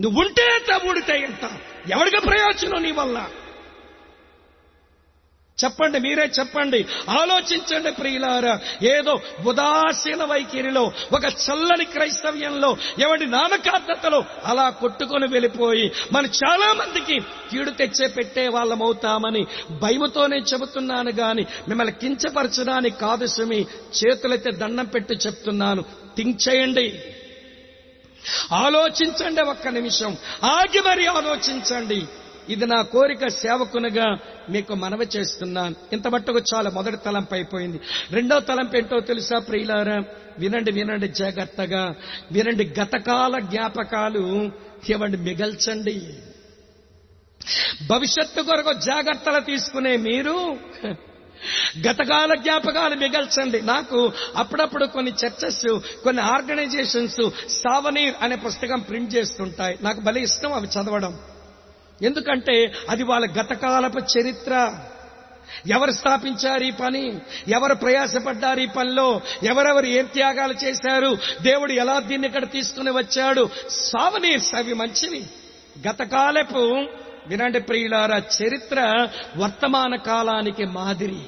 నువ్వుంటే ఎంత ఊడితే ఎంత? ఎవరికి ప్రయోజనం నీ వల్ల? చెప్పండి మీరే చెప్పండి. ఆలోచించండి ప్రియులారా. ఏదో ఉదాసీన వైఖరిలో ఒక చల్లని క్రైస్తవ్యంలో ఎవరి నామకార్థతలో అలా కొట్టుకొని వెళ్ళిపోయి మన చాలా మందికి కీడు తెచ్చే పెట్టే వాళ్ళమవుతామని భయముతోనే చెబుతున్నాను గాని మిమ్మల్ని కించపరచడానికి కాదు సుమి చేతులైతే దండం పెట్టి చెప్తున్నాను. థింక్ చేయండి. ఆలోచించండి ఒక్క నిమిషం. ఆగి మరి ఆలోచించండి. ఇది నా కోరిక సేవకునిగా మీకు మనవి చేస్తున్నాను. ఇంత మట్టుకు చాలా మొదటి తలంపు అయిపోయింది. రెండో తలంపు ఏంటో తెలుసా ప్రియులారా? వినండి వినండి జాగ్రత్తగా. వినండి గతకాల జ్ఞాపకాలు ఇవ్వండి మిగల్చండి. భవిష్యత్తు కొరకు జాగ్రత్తలు తీసుకునే మీరు గతకాల జ్ఞాపకాలు మిగల్చండి. నాకు అప్పుడప్పుడు కొన్ని చర్చస్ కొన్ని ఆర్గనైజేషన్స్ సావనీర్ అనే పుస్తకం ప్రింట్ చేస్తుంటాయి. నాకు భలే ఇష్టం అవి చదవడం. ఎందుకంటే అది వాళ్ళ గతకాలపు చరిత్ర. ఎవరు స్థాపించారు ఈ పని? ఎవరు ప్రయాసపడ్డారు ఈ పనిలో? ఎవరెవరు ఏం త్యాగాలు చేశారు? దేవుడు ఎలా దీన్ని ఇక్కడ తీసుకుని వచ్చాడు? సావనీర్స్ అవి మంచివి. గతకాలపు వినండి ప్రియులారా చరిత్ర వర్తమాన కాలానికి మాదిరి.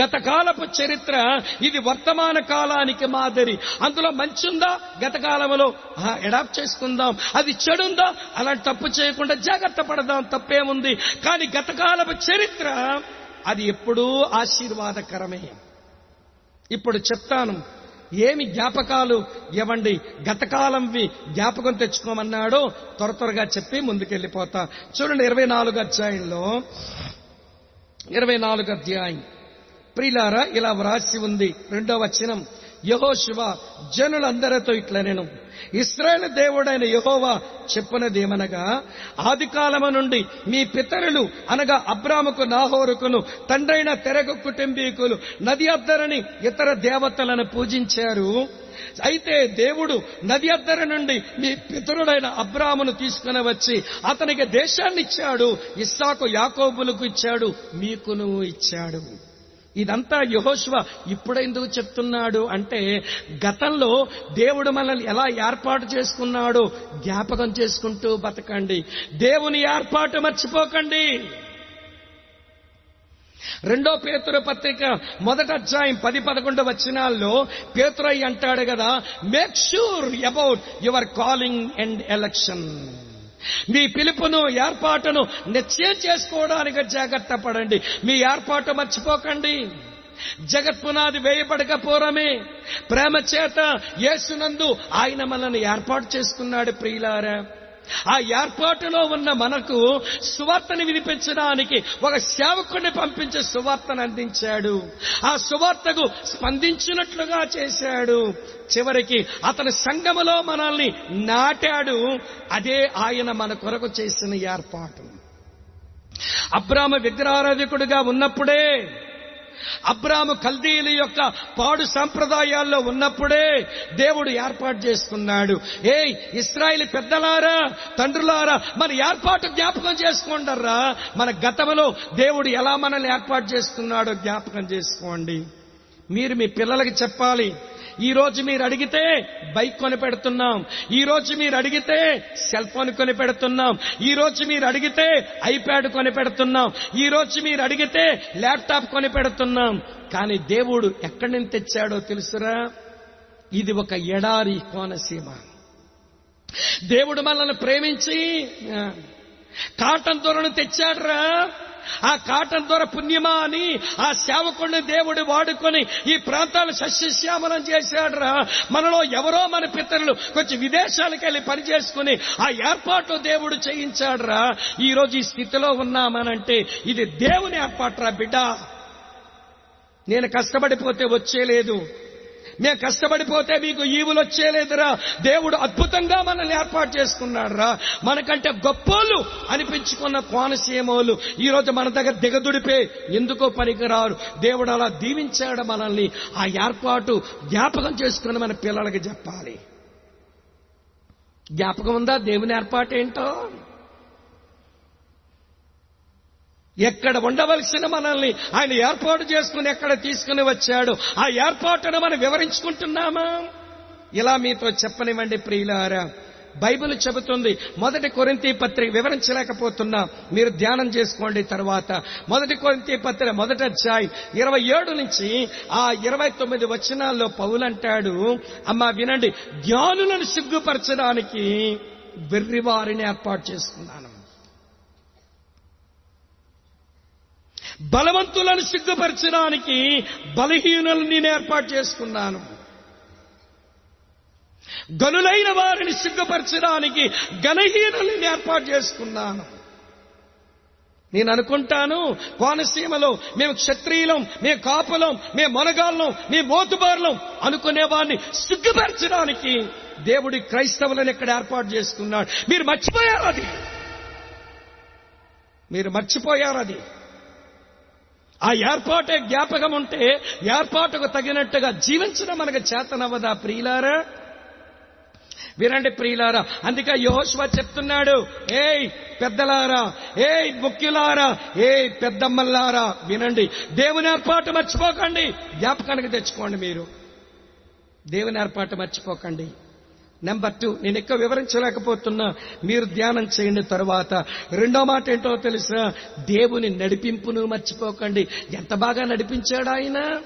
గతకాలపు చరిత్ర ఇది వర్తమాన కాలానికి మాదిరి. అందులో మంచి ఉందా గతకాలంలో అడాప్ట్ చేసుకుందాం. అది చెడుందా? అలాంటి తప్పు చేయకుండా జాగ్రత్త పడదాం. తప్పేముంది? కానీ గతకాలపు చరిత్ర అది ఎప్పుడూ ఆశీర్వాదకరమే. ఇప్పుడు చెప్తాను. ఏమి జ్ఞాపకాలు? ఇవ్వండి గతకాలంవి జ్ఞాపకం తెచ్చుకోమన్నాడో త్వర త్వరగా చెప్పి ముందుకెళ్ళిపోతా. చూడండి ఇరవై నాలుగు అధ్యాయంలో. ఇరవై నాలుగు అధ్యాయం. ప్రిలారా ఇలా వ్రాసి ఉంది. రెండో వచనం. యహోశివ జనులందరితో ఇట్లా నేను. ఇస్రాయల్ దేవుడైన యహోవా చెప్పినదేమనగా ఆది కాలము నుండి మీ పితరులు అనగా అబ్రాముకు నాహోరుకును తండ్రైన తెరగ కుటుంబీకులు నది అద్దరని ఇతర దేవతలను పూజించారు. అయితే దేవుడు నది అద్దర నుండి మీ పితరుడైన అబ్రామును తీసుకుని వచ్చి అతనికి దేశాన్ని ఇచ్చాడు ఇస్సాకు యాకోబులకు ఇచ్చాడు మీకును ఇచ్చాడు. ఇదంతా యహోశ్వ ఇప్పుడెందుకు చెప్తున్నాడు అంటే గతంలో దేవుడు మనల్ని ఎలా ఏర్పాటు చేసుకున్నాడో జ్ఞాపకం చేసుకుంటూ బతకండి. దేవుని ఏర్పాటు మర్చిపోకండి. రెండో పేతురు పత్రిక మొదట అధ్యాయం పది పదకొండు వచ్చినాల్లో పేతురై అంటాడు కదా make sure about your calling and election మీ పిలుపును ఏర్పాటును నిశ్చయం చేసుకోవడానికి జాగ్రత్త పడండి. మీ ఏర్పాటు మర్చిపోకండి. జగత్పునాది వేయబడకపోరమే ప్రేమ. చేత యేసునందు ఆయన మనల్ని ఏర్పాటు చేసుకున్నాడు ప్రియులారా. ఆ ఏర్పాటులో ఉన్న మనకు సువార్తని వినిపించడానికి ఒక సేవకుడిని పంపించే సువార్తను అందించాడు. ఆ సువార్తకు స్పందించినట్లుగా చేశాడు. చివరికి అతని సంగములో మనల్ని నాటాడు. అదే ఆయన మన కొరకు చేసిన ఏర్పాటు. అబ్రామ విగ్రహారాధికుడిగా ఉన్నప్పుడే అబ్రాము కల్దీల యొక్క పాడు సాంప్రదాయాల్లో ఉన్నప్పుడే దేవుడు ఏర్పాటు చేసుకున్నాడు. ఏ ఇస్రాయిల్ పెద్దలారా తండ్రులారా మన ఏర్పాటు జ్ఞాపకం చేసుకోండర్రా. మన గతంలో దేవుడు ఎలా మనల్ని ఏర్పాటు చేసుకున్నాడో జ్ఞాపకం చేసుకోండి. మీరు మీ పిల్లలకి చెప్పాలి ఈ రోజు మీరు అడిగితే బైక్ కొని పెడుతున్నాం ఈ రోజు మీరు అడిగితే సెల్ ఫోన్ కొని పెడుతున్నాం ఈ రోజు మీరు అడిగితే ఐప్యాడ్ కొని పెడుతున్నాం ఈ రోజు మీరు అడిగితే ల్యాప్టాప్ కొని పెడుతున్నాం కానీ దేవుడు ఎక్కడి నుంచి తెచ్చాడో తెలుసురా? ఇది ఒక ఎడారి కోనసీమ. దేవుడు మనల్ని ప్రేమించి కాటన్ దొరను తెచ్చాడురా? ఆ కాటన్ ద్వారా పుణ్యమా అని ఆ సేవకుడిని దేవుడు వాడుకొని ఈ ప్రాంతాలు సస్యశ్యామలం చేశాడురా. మనలో ఎవరో మన పితరులు కొంచెం విదేశాలకు వెళ్ళి పనిచేసుకుని ఆ ఏర్పాటు దేవుడు చేయించాడురా. ఈ రోజు ఈ స్థితిలో ఉన్నామనంటే ఇది దేవుని ఏర్పాటు రా బిడ్డ. నేను కష్టపడిపోతే వచ్చేలేదు. మేము కష్టపడిపోతే మీకు ఈవులు వచ్చేలేదురా. దేవుడు అద్భుతంగా మనల్ని ఏర్పాటు చేసుకున్నాడు రా మనకంటే గొప్పోళ్ళు అనిపించుకున్న కోనసీమోలు ఈరోజు మన దగ్గర దిగదుడిపే ఎందుకో పనికిరారు. దేవుడు అలా దీవించాడు మనల్ని. ఆ ఏర్పాటు జ్ఞాపకం చేసుకుని మన పిల్లలకి చెప్పాలి. జ్ఞాపకం ఉందా? దేవుని ఏర్పాటు ఏంటో ఎక్కడ ఉండవలసిన మనల్ని ఆయన ఏర్పాటు చేసుకుని ఎక్కడ తీసుకుని వచ్చాడు ఆ ఏర్పాటును మనం వివరించుకుంటున్నామా? ఇలా మీతో చెప్పనివ్వండి ప్రియులారా. బైబిల్ చెబుతుంది మొదటి కొరింతి పత్రిక వివరించలేకపోతున్నా. మీరు ధ్యానం చేసుకోండి తర్వాత. మొదటి కొరింతి పత్రిక మొదటి అధ్యాయం ఇరవై ఏడు నుంచి ఆ ఇరవై తొమ్మిది వచనాల్లో పౌలంటాడు అమ్మా వినండి జ్ఞానులను సిగ్గుపరచడానికి వెర్రివారిని ఏర్పాటు చేసుకున్నాను. బలవంతులను సిగ్గుపరచడానికి బలహీనులని నేను ఏర్పాటు చేసుకున్నాను. గనులైన వారిని సిగ్గుపరచడానికి గణహీనులను ఏర్పాటు చేసుకున్నాను. నేను అనుకుంటాను కోనసీమలో మేము క్షత్రియులం మేము కాపులం మేము మొనగాళ్ళం మేము మోతుబారులం అనుకునేవాడిని సిగ్గుపరచడానికి దేవుడి క్రైస్తవులను ఇక్కడ ఏర్పాటు చేసుకున్నాడు. మీరు మర్చిపోయారు అది. మీరు మర్చిపోయారు అది. ఆ ఏర్పాటే జ్ఞాపకం ఉంటే ఏర్పాటుకు తగినట్టుగా జీవించడం మనకు చేతనవ్వదా ప్రియులారా? వినండి ప్రియులారా అందుకే యోహోశ్వ చెప్తున్నాడు ఏయ్ పెద్దలారా ఏయ్ ముఖ్యులారా ఏయ్ పెద్దమ్మల్లారా వినండి. దేవుని ఏర్పాటు మర్చిపోకండి. జ్ఞాపకానికి తెచ్చుకోండి మీరు. దేవుని ఏర్పాటు మర్చిపోకండి. నెంబర్ టూ నేను ఎక్కువ వివరించలేకపోతున్నా. మీరు ధ్యానం చేయండి తర్వాత. రెండో మాట ఏంటో తెలుసా? దేవుని నడిపింపును మర్చిపోకండి. ఎంత బాగా నడిపించాడు ఆయన?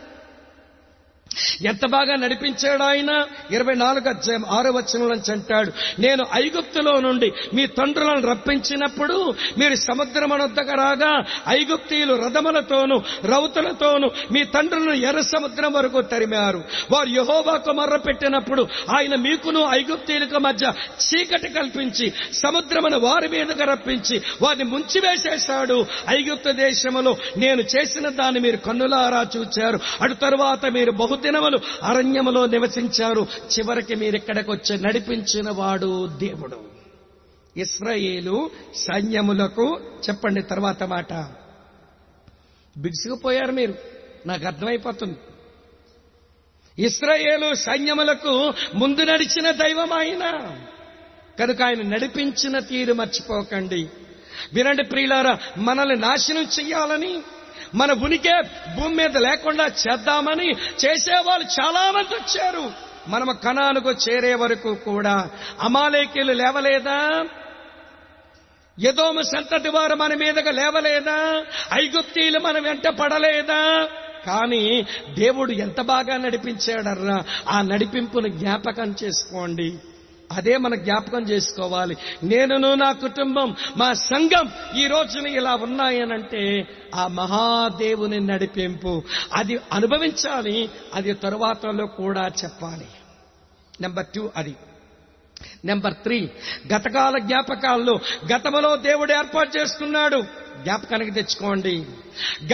ఎంత బాగా నడిపించాడు ఆయన ఇరవై నాలుగు అధ్యాయం ఆరో వచనం అంటాడు నేను ఐగుప్తులో నుండి మీ తండ్రులను రప్పించినప్పుడు మీరు సముద్రమనొద్దకు రాగా ఐగుప్తీయులు రథములతోనూ రౌతులతోనూ మీ తండ్రులను ఎర్ర సముద్రం వరకు తరిమారు. వారు యహోబాకు మర్ర పెట్టినప్పుడు ఆయన మీకును ఐగుప్తీయులకు మధ్య చీకటి కల్పించి సముద్రమును వారి మీదకు రప్పించి వారిని ముంచివేసేశాడు. ఐగుప్త దేశములో నేను చేసిన దాన్ని మీరు కన్నులారా చూచారు. అటు తరువాత మీరు దినములు అరణ్యములో నివసించారు. చివరికి మీరు వచ్చి నడిపించిన వాడు దేవుడు. ఇస్రాయేలు సైన్యములకు చెప్పండి తర్వాత మాట. బిగుసుకుపోయారు మీరు. నాకు అర్థమైపోతుంది. ఇస్రాయేలు సైన్యములకు ముందు నడిచిన దైవం ఆయన. కనుక ఆయన నడిపించిన తీరు మర్చిపోకండి. వినండి ప్రియులారా మనల్ని నాశనం చెయ్యాలని మన ఉనికే భూమి మీద లేకుండా చేద్దామని చేసేవాళ్ళు చాలా మంది వచ్చారు. మనము కణానుకు చేరే వరకు కూడా అమాలేకీలు లేవలేదా? యదోమ సంతటి వారు మన మీదగా లేవలేదా? ఐగుప్తీలు మన వెంట పడలేదా? కానీ దేవుడు ఎంత బాగా నడిపించాడర్రా? ఆ నడిపింపును జ్ఞాపకం చేసుకోండి. అదే మన జ్ఞాపకం చేసుకోవాలి. నేనును నా కుటుంబం మా సంఘం ఈ రోజున ఇలా ఉన్నాయనంటే ఆ మహాదేవుని నడిపింపు అది అనుభవించాలి అది తరువాతలో కూడా చెప్పాలి. నెంబర్ టూ అది. నెంబర్ త్రీ గతకాల జ్ఞాపకాల్లో గతములో దేవుడు ఏర్పాటు చేసుకున్నాడు జ్ఞాపకానికి తెచ్చుకోండి.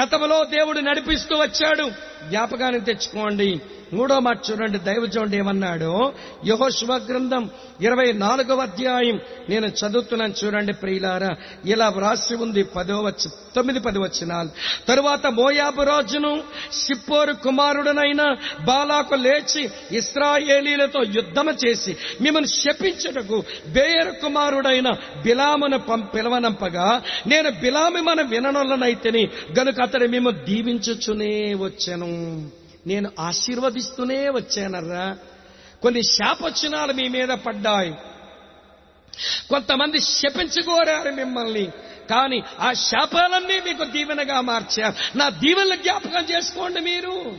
గతంలో దేవుడు నడిపిస్తూ వచ్చాడు. జ్ఞాపకానికి తెచ్చుకోండి. మూడో మాట చూడండి దైవజోండి ఏమన్నాడు? యహోశివ గ్రంథం ఇరవై నాలుగవ అధ్యాయం. నేను చదువుతున్నాను చూడండి ప్రియులారా. ఇలా వ్రాసి ఉంది పదో వచ్చి తొమ్మిది పది వచ్చినాలు తరువాత మోయాబు రాజును సిప్పోరు కుమారుడనైన బాలాకు లేచి ఇస్రాయేలీలతో యుద్ధము చేసి మిమ్మల్ని శపించుటకు బేయర్ కుమారుడైన బిలామును పం పిలవనంపగా నేను బిలామి మన విననొల్లనైతేని గనుక అతడు మేము దీవించుచునే వచ్చాను. నేను ఆశీర్వదిస్తూనే వచ్చానర్రా. కొన్ని శాపచనాలు మీ మీద పడ్డాయి. కొంతమంది శపించుకోరారు మిమ్మల్ని. కానీ ఆ శాపాలన్నీ మీకు దీవెనగా మార్చారు. నా దీవెనలు జ్ఞాపకం చేసుకోండి మీరు.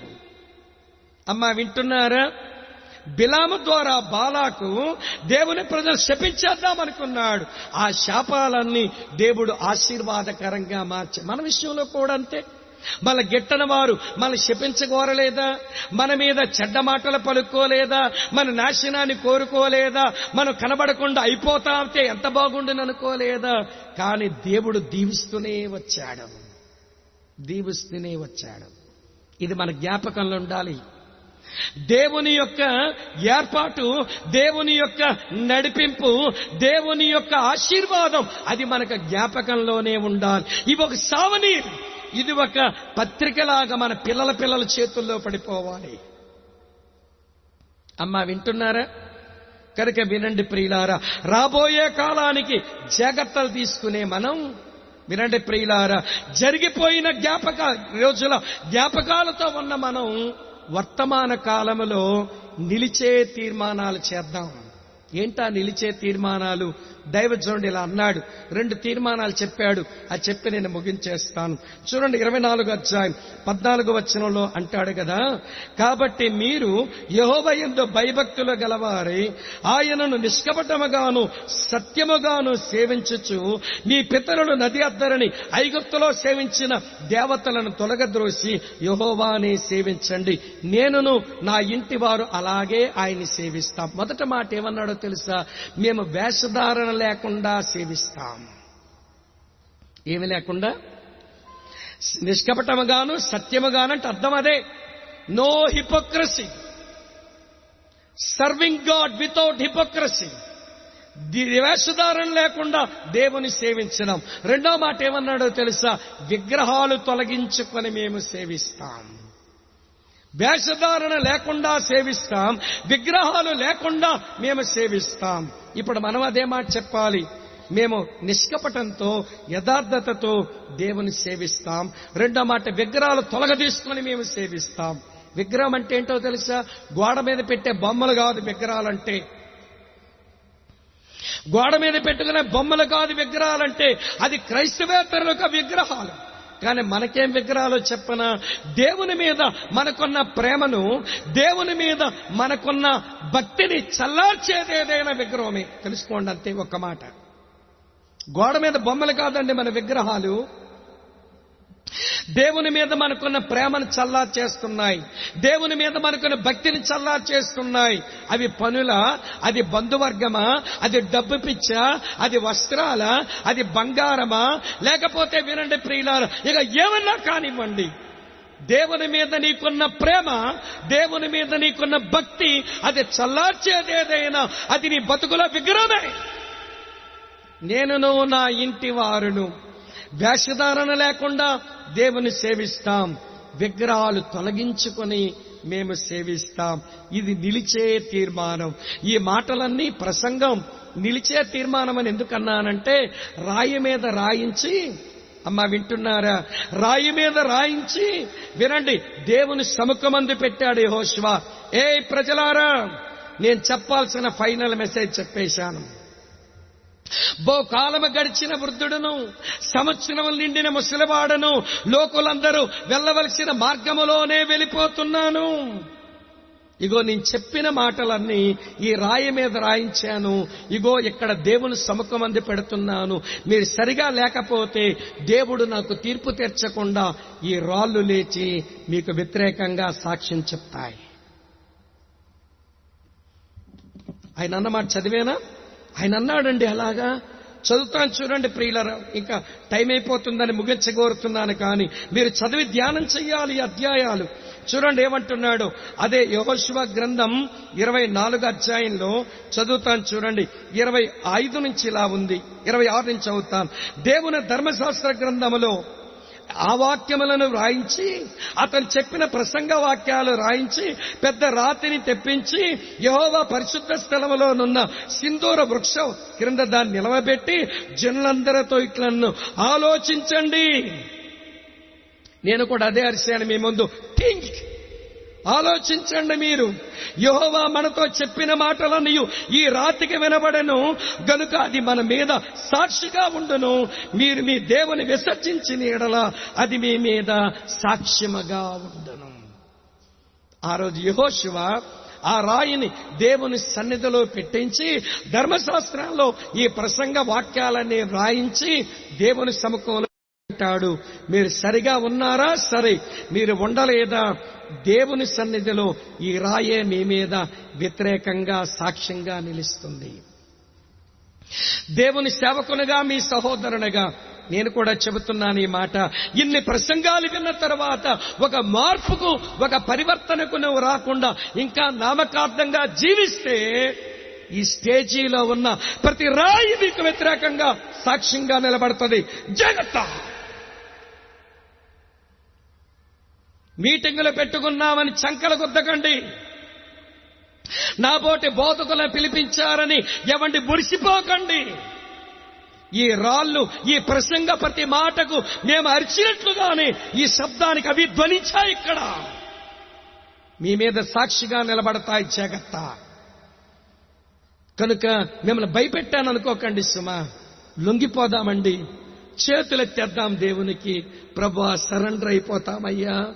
అమ్మా వింటున్నారా? బిలాము ద్వారా బాలాకు దేవుని ప్రజలు శపించేద్దాం అనుకున్నాడు. ఆ శాపాలన్నీ దేవుడు ఆశీర్వాదకరంగా మార్చి మన విషయంలో కూడా అంతే. మన గిట్టన వారు మన శపించగోరలేదా? మన మీద చెడ్డ మాటలు పలుకోలేదా మన నాశనాన్ని కోరుకోలేదా? మనం కనబడకుండా అయిపోతామంటే ఎంత బాగుండును అనుకోలేదా? కానీ దేవుడు దీవిస్తూనే వచ్చాడు. దీవిస్తూనే వచ్చాడు. ఇది మన జ్ఞాపకంలో ఉండాలి. దేవుని యొక్క ఏర్పాటు దేవుని యొక్క నడిపింపు దేవుని యొక్క ఆశీర్వాదం అది మనకు జ్ఞాపకంలోనే ఉండాలి. ఇవి ఒక సావనీరు. ఇది ఒక పత్రికలాగా మన పిల్లల పిల్లల చేతుల్లో పడిపోవాలి. అమ్మ వింటున్నారా? కనుక వినండి ప్రియులారా రాబోయే కాలానికి జాగ్రత్తలు తీసుకునే మనం వినండి ప్రియులారా జరిగిపోయిన జ్ఞాపక రోజుల జ్ఞాపకాలతో ఉన్న మనం వర్తమాన కాలంలో నిలిచే తీర్మానాలు చేద్దాం. ఏంటా నిలిచే తీర్మానాలు? దైవజనుడు ఇలా అన్నాడు. రెండు తీర్మానాలు చెప్పాడు. అది చెప్పి నేను ముగించేస్తాను. చూడండి ఇరవై నాలుగు అధ్యాయం పద్నాలుగు వచనంలో అంటాడు కదా కాబట్టి మీరు యహోవయందు భయభక్తులు గలవారి ఆయనను నిష్కపటముగాను సత్యముగాను సేవించుచు మీ పితరులు నది అద్దరని ఐగుప్తులో సేవించిన దేవతలను తొలగద్రోసి యహోవాని సేవించండి. నేనును నా ఇంటి వారు అలాగే ఆయన్ని సేవిస్తాం. మొదట మాట ఏమన్నాడో తెలుసా? మేము వేషధారణ లేకుండా సేవిస్తాం. ఏమి లేకుండా? నిష్కపటముగాను సత్యముగాను అంటే అర్థం అదే. No hypocrisy serving God without hypocrisy వేషధారణ లేకుండా దేవుని సేవించడం. రెండో మాట ఏమన్నాడో తెలుసా? విగ్రహాలు తొలగించుకొని మేము సేవిస్తాం. వేషధారణ లేకుండా సేవిస్తాం విగ్రహాలు లేకుండా మేము సేవిస్తాం. ఇప్పుడు మనం అదే మాట చెప్పాలి. మేము నిష్కపటంతో యథార్థతతో దేవుని సేవిస్తాం. రెండో మాట విగ్రహాలు తొలగదీసుకొని మేము సేవిస్తాం. విగ్రహం అంటే ఏంటో తెలుసా? గోడ మీద పెట్టే బొమ్మలు కాదు విగ్రహాలంటే. గోడ మీద పెట్టుకునే బొమ్మలు కాదు విగ్రహాలంటే. అది క్రైస్తవేతరులకు విగ్రహాలు. కానీ మనకేం విగ్రహాలు చెప్పన? దేవుని మీద మనకున్న ప్రేమను దేవుని మీద మనకున్న భక్తిని చల్లార్చేది ఏదైనా విగ్రహమే. తెలుసుకోండి అంతే ఒక్క మాట. గోడ మీద బొమ్మలు కాదండి మన విగ్రహాలు. దేవుని మీద మనకున్న ప్రేమను చల్లా చేస్తున్నాయి. దేవుని మీద మనకున్న భక్తిని చల్లా చేస్తున్నాయి. అవి పనుల? అది బంధువర్గమా? అది డబ్బు పిచ్చ? అది వస్త్రాల? అది బంగారమా? లేకపోతే వినండి ప్రియులారు ఇక ఏమన్నా కానివ్వండి. దేవుని మీద నీకున్న ప్రేమ దేవుని మీద నీకున్న భక్తి అది చల్లార్చేదేదైనా అది నీ బతుకుల విగ్రహమే. నేను నా ఇంటి వారును వేషధారణ లేకుండా దేవుని సేవిస్తాం. విగ్రహాలు తొలగించుకొని మేము సేవిస్తాం. ఇది నిలిచే తీర్మానం. ఈ మాటలన్నీ ప్రసంగం. నిలిచే తీర్మానం అని ఎందుకన్నానంటే రాయి మీద రాయించి అమ్మా వింటున్నారా? రాయి మీద రాయించి వినండి దేవుని సముఖమందు పెట్టాడు హోష్వా ఏ ప్రజలారా నేను చెప్పాల్సిన ఫైనల్ మెసేజ్ చెప్పేశాను. బహుకాలము గడిచిన వృద్ధుడును సంవత్సరం నిండిన ముసలివాడను లోకులందరూ వెళ్ళవలసిన మార్గములోనే వెళ్ళిపోతున్నాను. ఇగో నేను చెప్పిన మాటలన్నీ ఈ రాయి మీద రాయించాను. ఇగో ఇక్కడ దేవుని సముఖమంది పెడుతున్నాను. మీరు సరిగా లేకపోతే దేవుడు నాకు తీర్పు తీర్చకుండా ఈ రాళ్ళు లేచి మీకు వ్యతిరేకంగా సాక్ష్యం చెప్తాయి. ఆయన అన్నమాట చదివేనా? ఆయన అన్నాడండి అలాగా? చదువుతాను చూడండి ప్రియులరా ఇంకా టైం అయిపోతుందని ముగించగోరుతున్నాను కానీ మీరు చదివి ధ్యానం చేయాలి ఈ అధ్యాయాలు. చూడండి ఏమంటున్నాడు? అదే యహోశివ గ్రంథం ఇరవై నాలుగు అధ్యాయంలో చదువుతాను చూడండి. ఇరవై ఐదు నుంచి ఇలా ఉంది. ఇరవై ఆరు నుంచి చదువుతాను. దేవుని ధర్మశాస్త్ర గ్రంథములో ఆ వాక్యములను వ్రాయించి అతను చెప్పిన ప్రసంగ వాక్యాలు రాయించి పెద్ద రాతిని తెప్పించి యహోవా పరిశుద్ధ స్థలములోనున్న సింధూర వృక్షం క్రింద దాన్ని నిలవబెట్టి జనులందరితో ఇట్లను ఆలోచించండి. నేను కూడా అదే అరిశాను మీ ముందు థింక్ ఆలోచించండి మీరు. యహోవా మనతో చెప్పిన మాటలను ఈ రాతికి వినబడను. గనుక అది మన మీద సాక్షిగా ఉండును. మీరు మీ దేవుని విసర్జించిన ఎడల అది మీ మీద సాక్ష్యముగా ఉండును. ఆ రోజు యహోశివ ఆ రాయిని దేవుని సన్నిధిలో పెట్టించి ధర్మశాస్త్రంలో ఈ ప్రసంగ వాక్యాలన్నీ రాయించి దేవుని సముఖంలో అంటాడు మీరు సరిగా ఉన్నారా? సరే. మీరు ఉండలేదా? దేవుని సన్నిధిలో ఈ రాయే మీ మీద వ్యతిరేకంగా సాక్ష్యంగా నిలుస్తుంది. దేవుని సేవకునిగా మీ సహోదరునిగా నేను కూడా చెబుతున్నాను ఈ మాట. ఇన్ని ప్రసంగాలు విన్న తర్వాత ఒక మార్పుకు ఒక పరివర్తనకు నువ్వు రాకుండా ఇంకా నామకార్థంగా జీవిస్తే ఈ స్టేజీలో ఉన్న ప్రతి రాయి మీకు వ్యతిరేకంగా సాక్ష్యంగా నిలబడుతుంది. జాగ్రత్త! మీటింగులు పెట్టుకున్నామని చంకలు గుద్దకండి నాబోటి బోధకులను పిలిపించారని ఎవండి మురిసిపోకండి. ఈ రాళ్ళు ఈ ప్రసంగ ప్రతి మాటకు మేము అరిచినట్లుగానే ఈ శబ్దానికి అవి ధ్వనించాయి ఇక్కడ. మీ మీద సాక్షిగా నిలబడతాయి జాగ్రత్త. కనుక మిమ్మల్ని భయపెట్టాను అనుకోకండి సుమా. లొంగిపోదామండి. చేతులెత్తేద్దాం దేవునికి. ప్రభా సరెండర్ అయిపోతామయ్యా.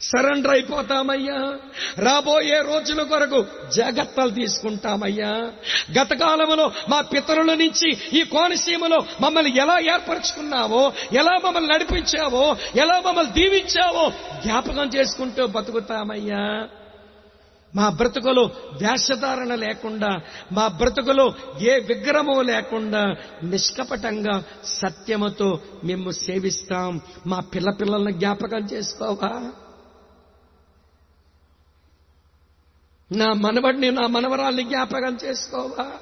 సరెండర్ అయిపోతామయ్యా. రాబోయే రోజుల కొరకు జాగ్రత్తలు తీసుకుంటామయ్యా. గతకాలంలో మా పితరుల నుంచి ఈ కోనసీమలో మమ్మల్ని ఎలా ఏర్పరచుకున్నావో ఎలా మమ్మల్ని నడిపించావో ఎలా మమ్మల్ని దీవించావో జ్ఞాపకం చేసుకుంటూ బతుకుతామయ్యా. మా బ్రతుకులో వేషధారణ లేకుండా మా బ్రతుకులో ఏ విగ్రహము లేకుండా నిష్కపటంగా సత్యముతో మేము సేవిస్తాం. మా పిల్ల పిల్లల్ని జ్ఞాపకం చేసుకోవా? నా మనవడిని నా మనవరాల్ని జ్ఞాపకం చేసుకోవా?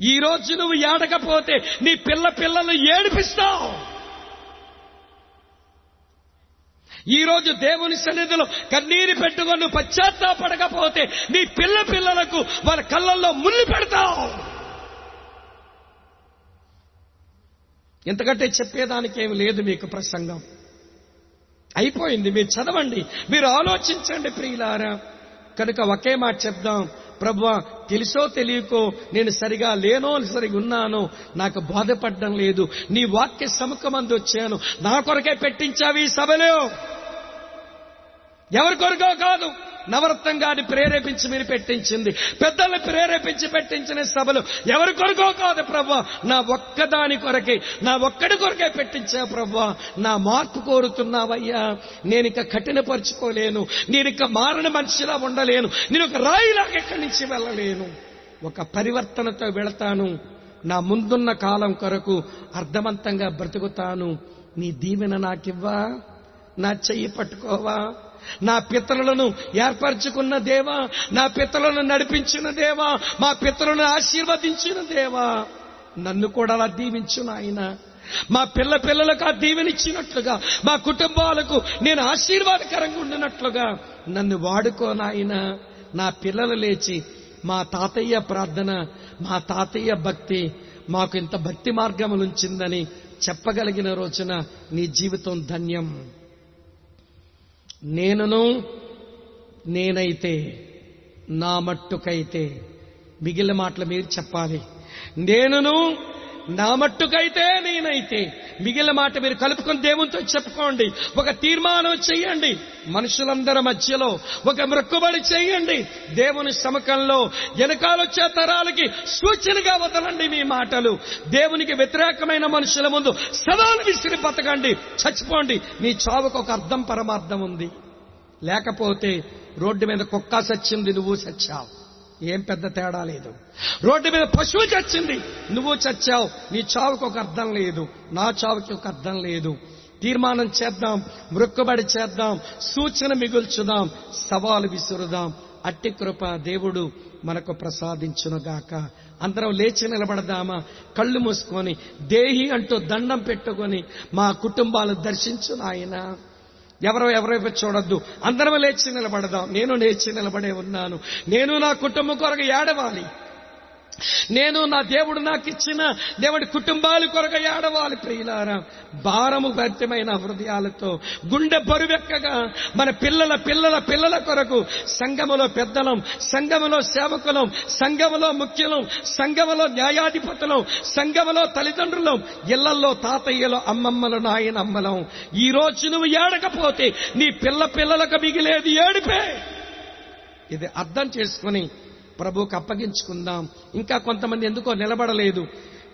ఈరోజు నువ్వు ఏడకపోతే నీ పిల్ల పిల్లలు ఏడిపిస్తావు. ఈరోజు దేవుని సన్నిధిలో కన్నీరు పెట్టుకొని పశ్చాత్తాపడకపోతే నీ పిల్ల పిల్లలకు వాళ్ళ కళ్ళల్లో ముళ్ళు పెడతావు. ఎంతకంటే చెప్పేదానికి ఏమి లేదు మీకు ప్రసంగం. అయిపోయింది మీరు చదవండి మీరు ఆలోచించండి ప్రియులారా. కనుక ఒకే మాట చెప్దాం. ప్రభు తెలుసో తెలియకో నేను సరిగా లేనో సరిగా ఉన్నానో నాకు బాధపడడం లేదు. నీ వాక్య సముఖమంది వచ్చాను. నా కొరకే పెట్టించావి ఈ సభలో. ఎవరి కొరకో కాదు. నవరత్నం గారిని ప్రేరేపించి మీరు పెట్టించింది. పెద్దల్ని ప్రేరేపించి పెట్టించిన సభలు ఎవరి కొరకో కాదు ప్రభా. నా ఒక్కదాని కొరకే నా ఒక్కడి కొరకే పెట్టించా ప్రభా. నా మార్పు కోరుతున్నావయ్యా. నేను ఇక కఠినపరుచుకోలేను. నేను ఇక మారని మనిషిలా ఉండలేను. నేను ఒక రాయిలాగా ఎక్కడి నుంచి వెళ్ళలేను. ఒక పరివర్తనతో వెళతాను. నా ముందున్న కాలం కొరకు అర్థవంతంగా బ్రతుకుతాను. నీ దీవెన నాకివ్వా? నా చెయ్యి పట్టుకోవా? నా పితరులను ఏర్పరచుకున్న దేవా నా పితరులను నడిపించిన దేవా మా పితరులను ఆశీర్వదించిన దేవా. నన్ను కూడా అలా దీవించు నాయన. మా పిల్ల పిల్లలకు ఆ దీవెనిచ్చినట్లుగా మా కుటుంబాలకు నేను ఆశీర్వాదకరంగా ఉండినట్లుగా నన్ను వాడుకో నాయన. నా పిల్లలు లేచి మా తాతయ్య ప్రార్థన మా తాతయ్య భక్తి మాకు ఇంత భక్తి మార్గములుంచిందని చెప్పగలిగిన రోజున నీ జీవితం ధన్యం. నేనును నేనైతే నా మట్టుకైతే మిగిలిన మాటలు మీరు చెప్పాలి. నేనును నా మట్టుకైతే నేనైతే మిగిలిన మాట మీరు కలుపుకొని దేవునితో చెప్పుకోండి. ఒక తీర్మానం చేయండి. మనుషులందరి మధ్యలో ఒక మృక్కుబడి చేయండి. దేవుని సమకంలో వెనకాలొచ్చే తరాలకి సూచనగా వదలండి మీ మాటలు. దేవునికి వ్యతిరేకమైన మనుషుల ముందు సవాలు విసిరి బతకండి. చచ్చిపోండి. మీ చావుకు ఒక అర్థం పరమార్థం ఉంది. లేకపోతే రోడ్డు మీద కుక్క సచ్చింది నువ్వు చచ్చావు ఏం పెద్ద తేడా లేదు. రోడ్డు మీద పశువు చచ్చింది. నువ్వు చచ్చావు. నీ చావుకు ఒక అర్థం లేదు. నా చావుకి ఒక అర్థం లేదు. తీర్మానం చేద్దాం. మృక్కుబడి చేద్దాం. సూచన మిగుల్చుదాం. సవాలు విసురుదాం. అట్టి కృప దేవుడు మనకు ప్రసాదించునుగాక అందరం లేచి నిలబడదామా? కళ్ళు మూసుకొని దేహి అంటూ దండం పెట్టుకొని మా కుటుంబాలు దర్శించు నాయన. ఎవరో ఎవరైపు చూడొద్దు. అందరం లేచి నిలబడదాం. నేను లేచి నిలబడే ఉన్నాను. నేను నా కుటుంబం కొరకు ఏడవాలి. నేను నా దేవుడు నాకు ఇచ్చిన దేవుడి కుటుంబాలు కొరకు ఏడవాలి ప్రియులారా. భారము వ్యర్థమైన హృదయాలతో గుండె బరువెక్కగా మన పిల్లల పిల్లల పిల్లల కొరకు సంఘములో పెద్దలం సంఘములో సేవకులం సంఘములో ముఖ్యులం సంఘములో న్యాయాధిపతులం సంఘములో తల్లిదండ్రులం ఇళ్ళల్లో తాతయ్యలో అమ్మమ్మలు నాయన అమ్మలం ఈ రోజు నువ్వు ఏడకపోతే నీ పిల్ల పిల్లలకు మిగిలేది ఏడిపే. ఇది అర్థం చేసుకుని ప్రభువుకు అప్పగించుకుందాం. ఇంకా కొంతమంది ఎందుకో నిలబడలేదు.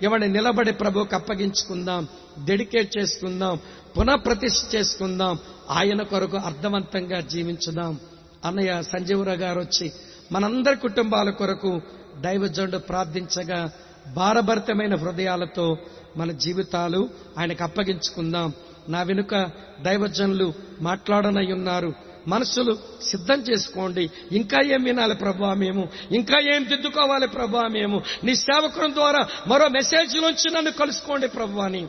ఎవడి నిలబడి ప్రభువుకు అప్పగించుకుందాం డెడికేట్ చేసుకుందాం పునఃప్రతిష్ఠ చేసుకుందాం ఆయన కొరకు అర్థవంతంగా జీవించుదాం. అన్నయ్య సంజీవరావు గారు వచ్చి మనందరి కుటుంబాల కొరకు దైవజండు ప్రార్థించగా భారభరితమైన హృదయాలతో మన జీవితాలు ఆయనకు అప్పగించుకుందాం. నా వెనుక దైవజనులు మాట్లాడనై ఉన్నారు. మనసులు సిద్ధం చేసుకోండి. ఇంకా ఏం వినాలి ప్రభా మేము? ఇంకా ఏం దిద్దుకోవాలి ప్రభా మేము? నీ సేవకురం ద్వారా మరో మెసేజ్ నుంచి నన్ను కలుసుకోండి ప్రభాని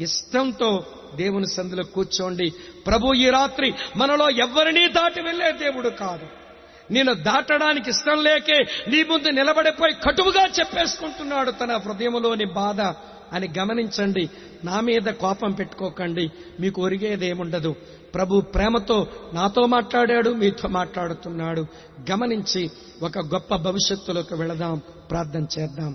ఇష్టంతో దేవుని సందులో కూర్చోండి. ప్రభు ఈ రాత్రి మనలో ఎవరినీ దాటి వెళ్ళే దేవుడు కాదు. నేను దాటడానికి ఇష్టం లేకే నీ ముందు నిలబడిపోయి కటువుగా చెప్పేసుకుంటున్నాడు తన హృదయంలోని బాధ. అని గమనించండి. నా మీద కోపం పెట్టుకోకండి. మీకు ఒరిగేదేముండదు. ప్రభు ప్రేమతో నాతో మాట్లాడాడు మీతో మాట్లాడుతున్నాడు. గమనించి ఒక గొప్ప భవిష్యత్తులోకి వెళదాం ప్రార్థన చేద్దాం.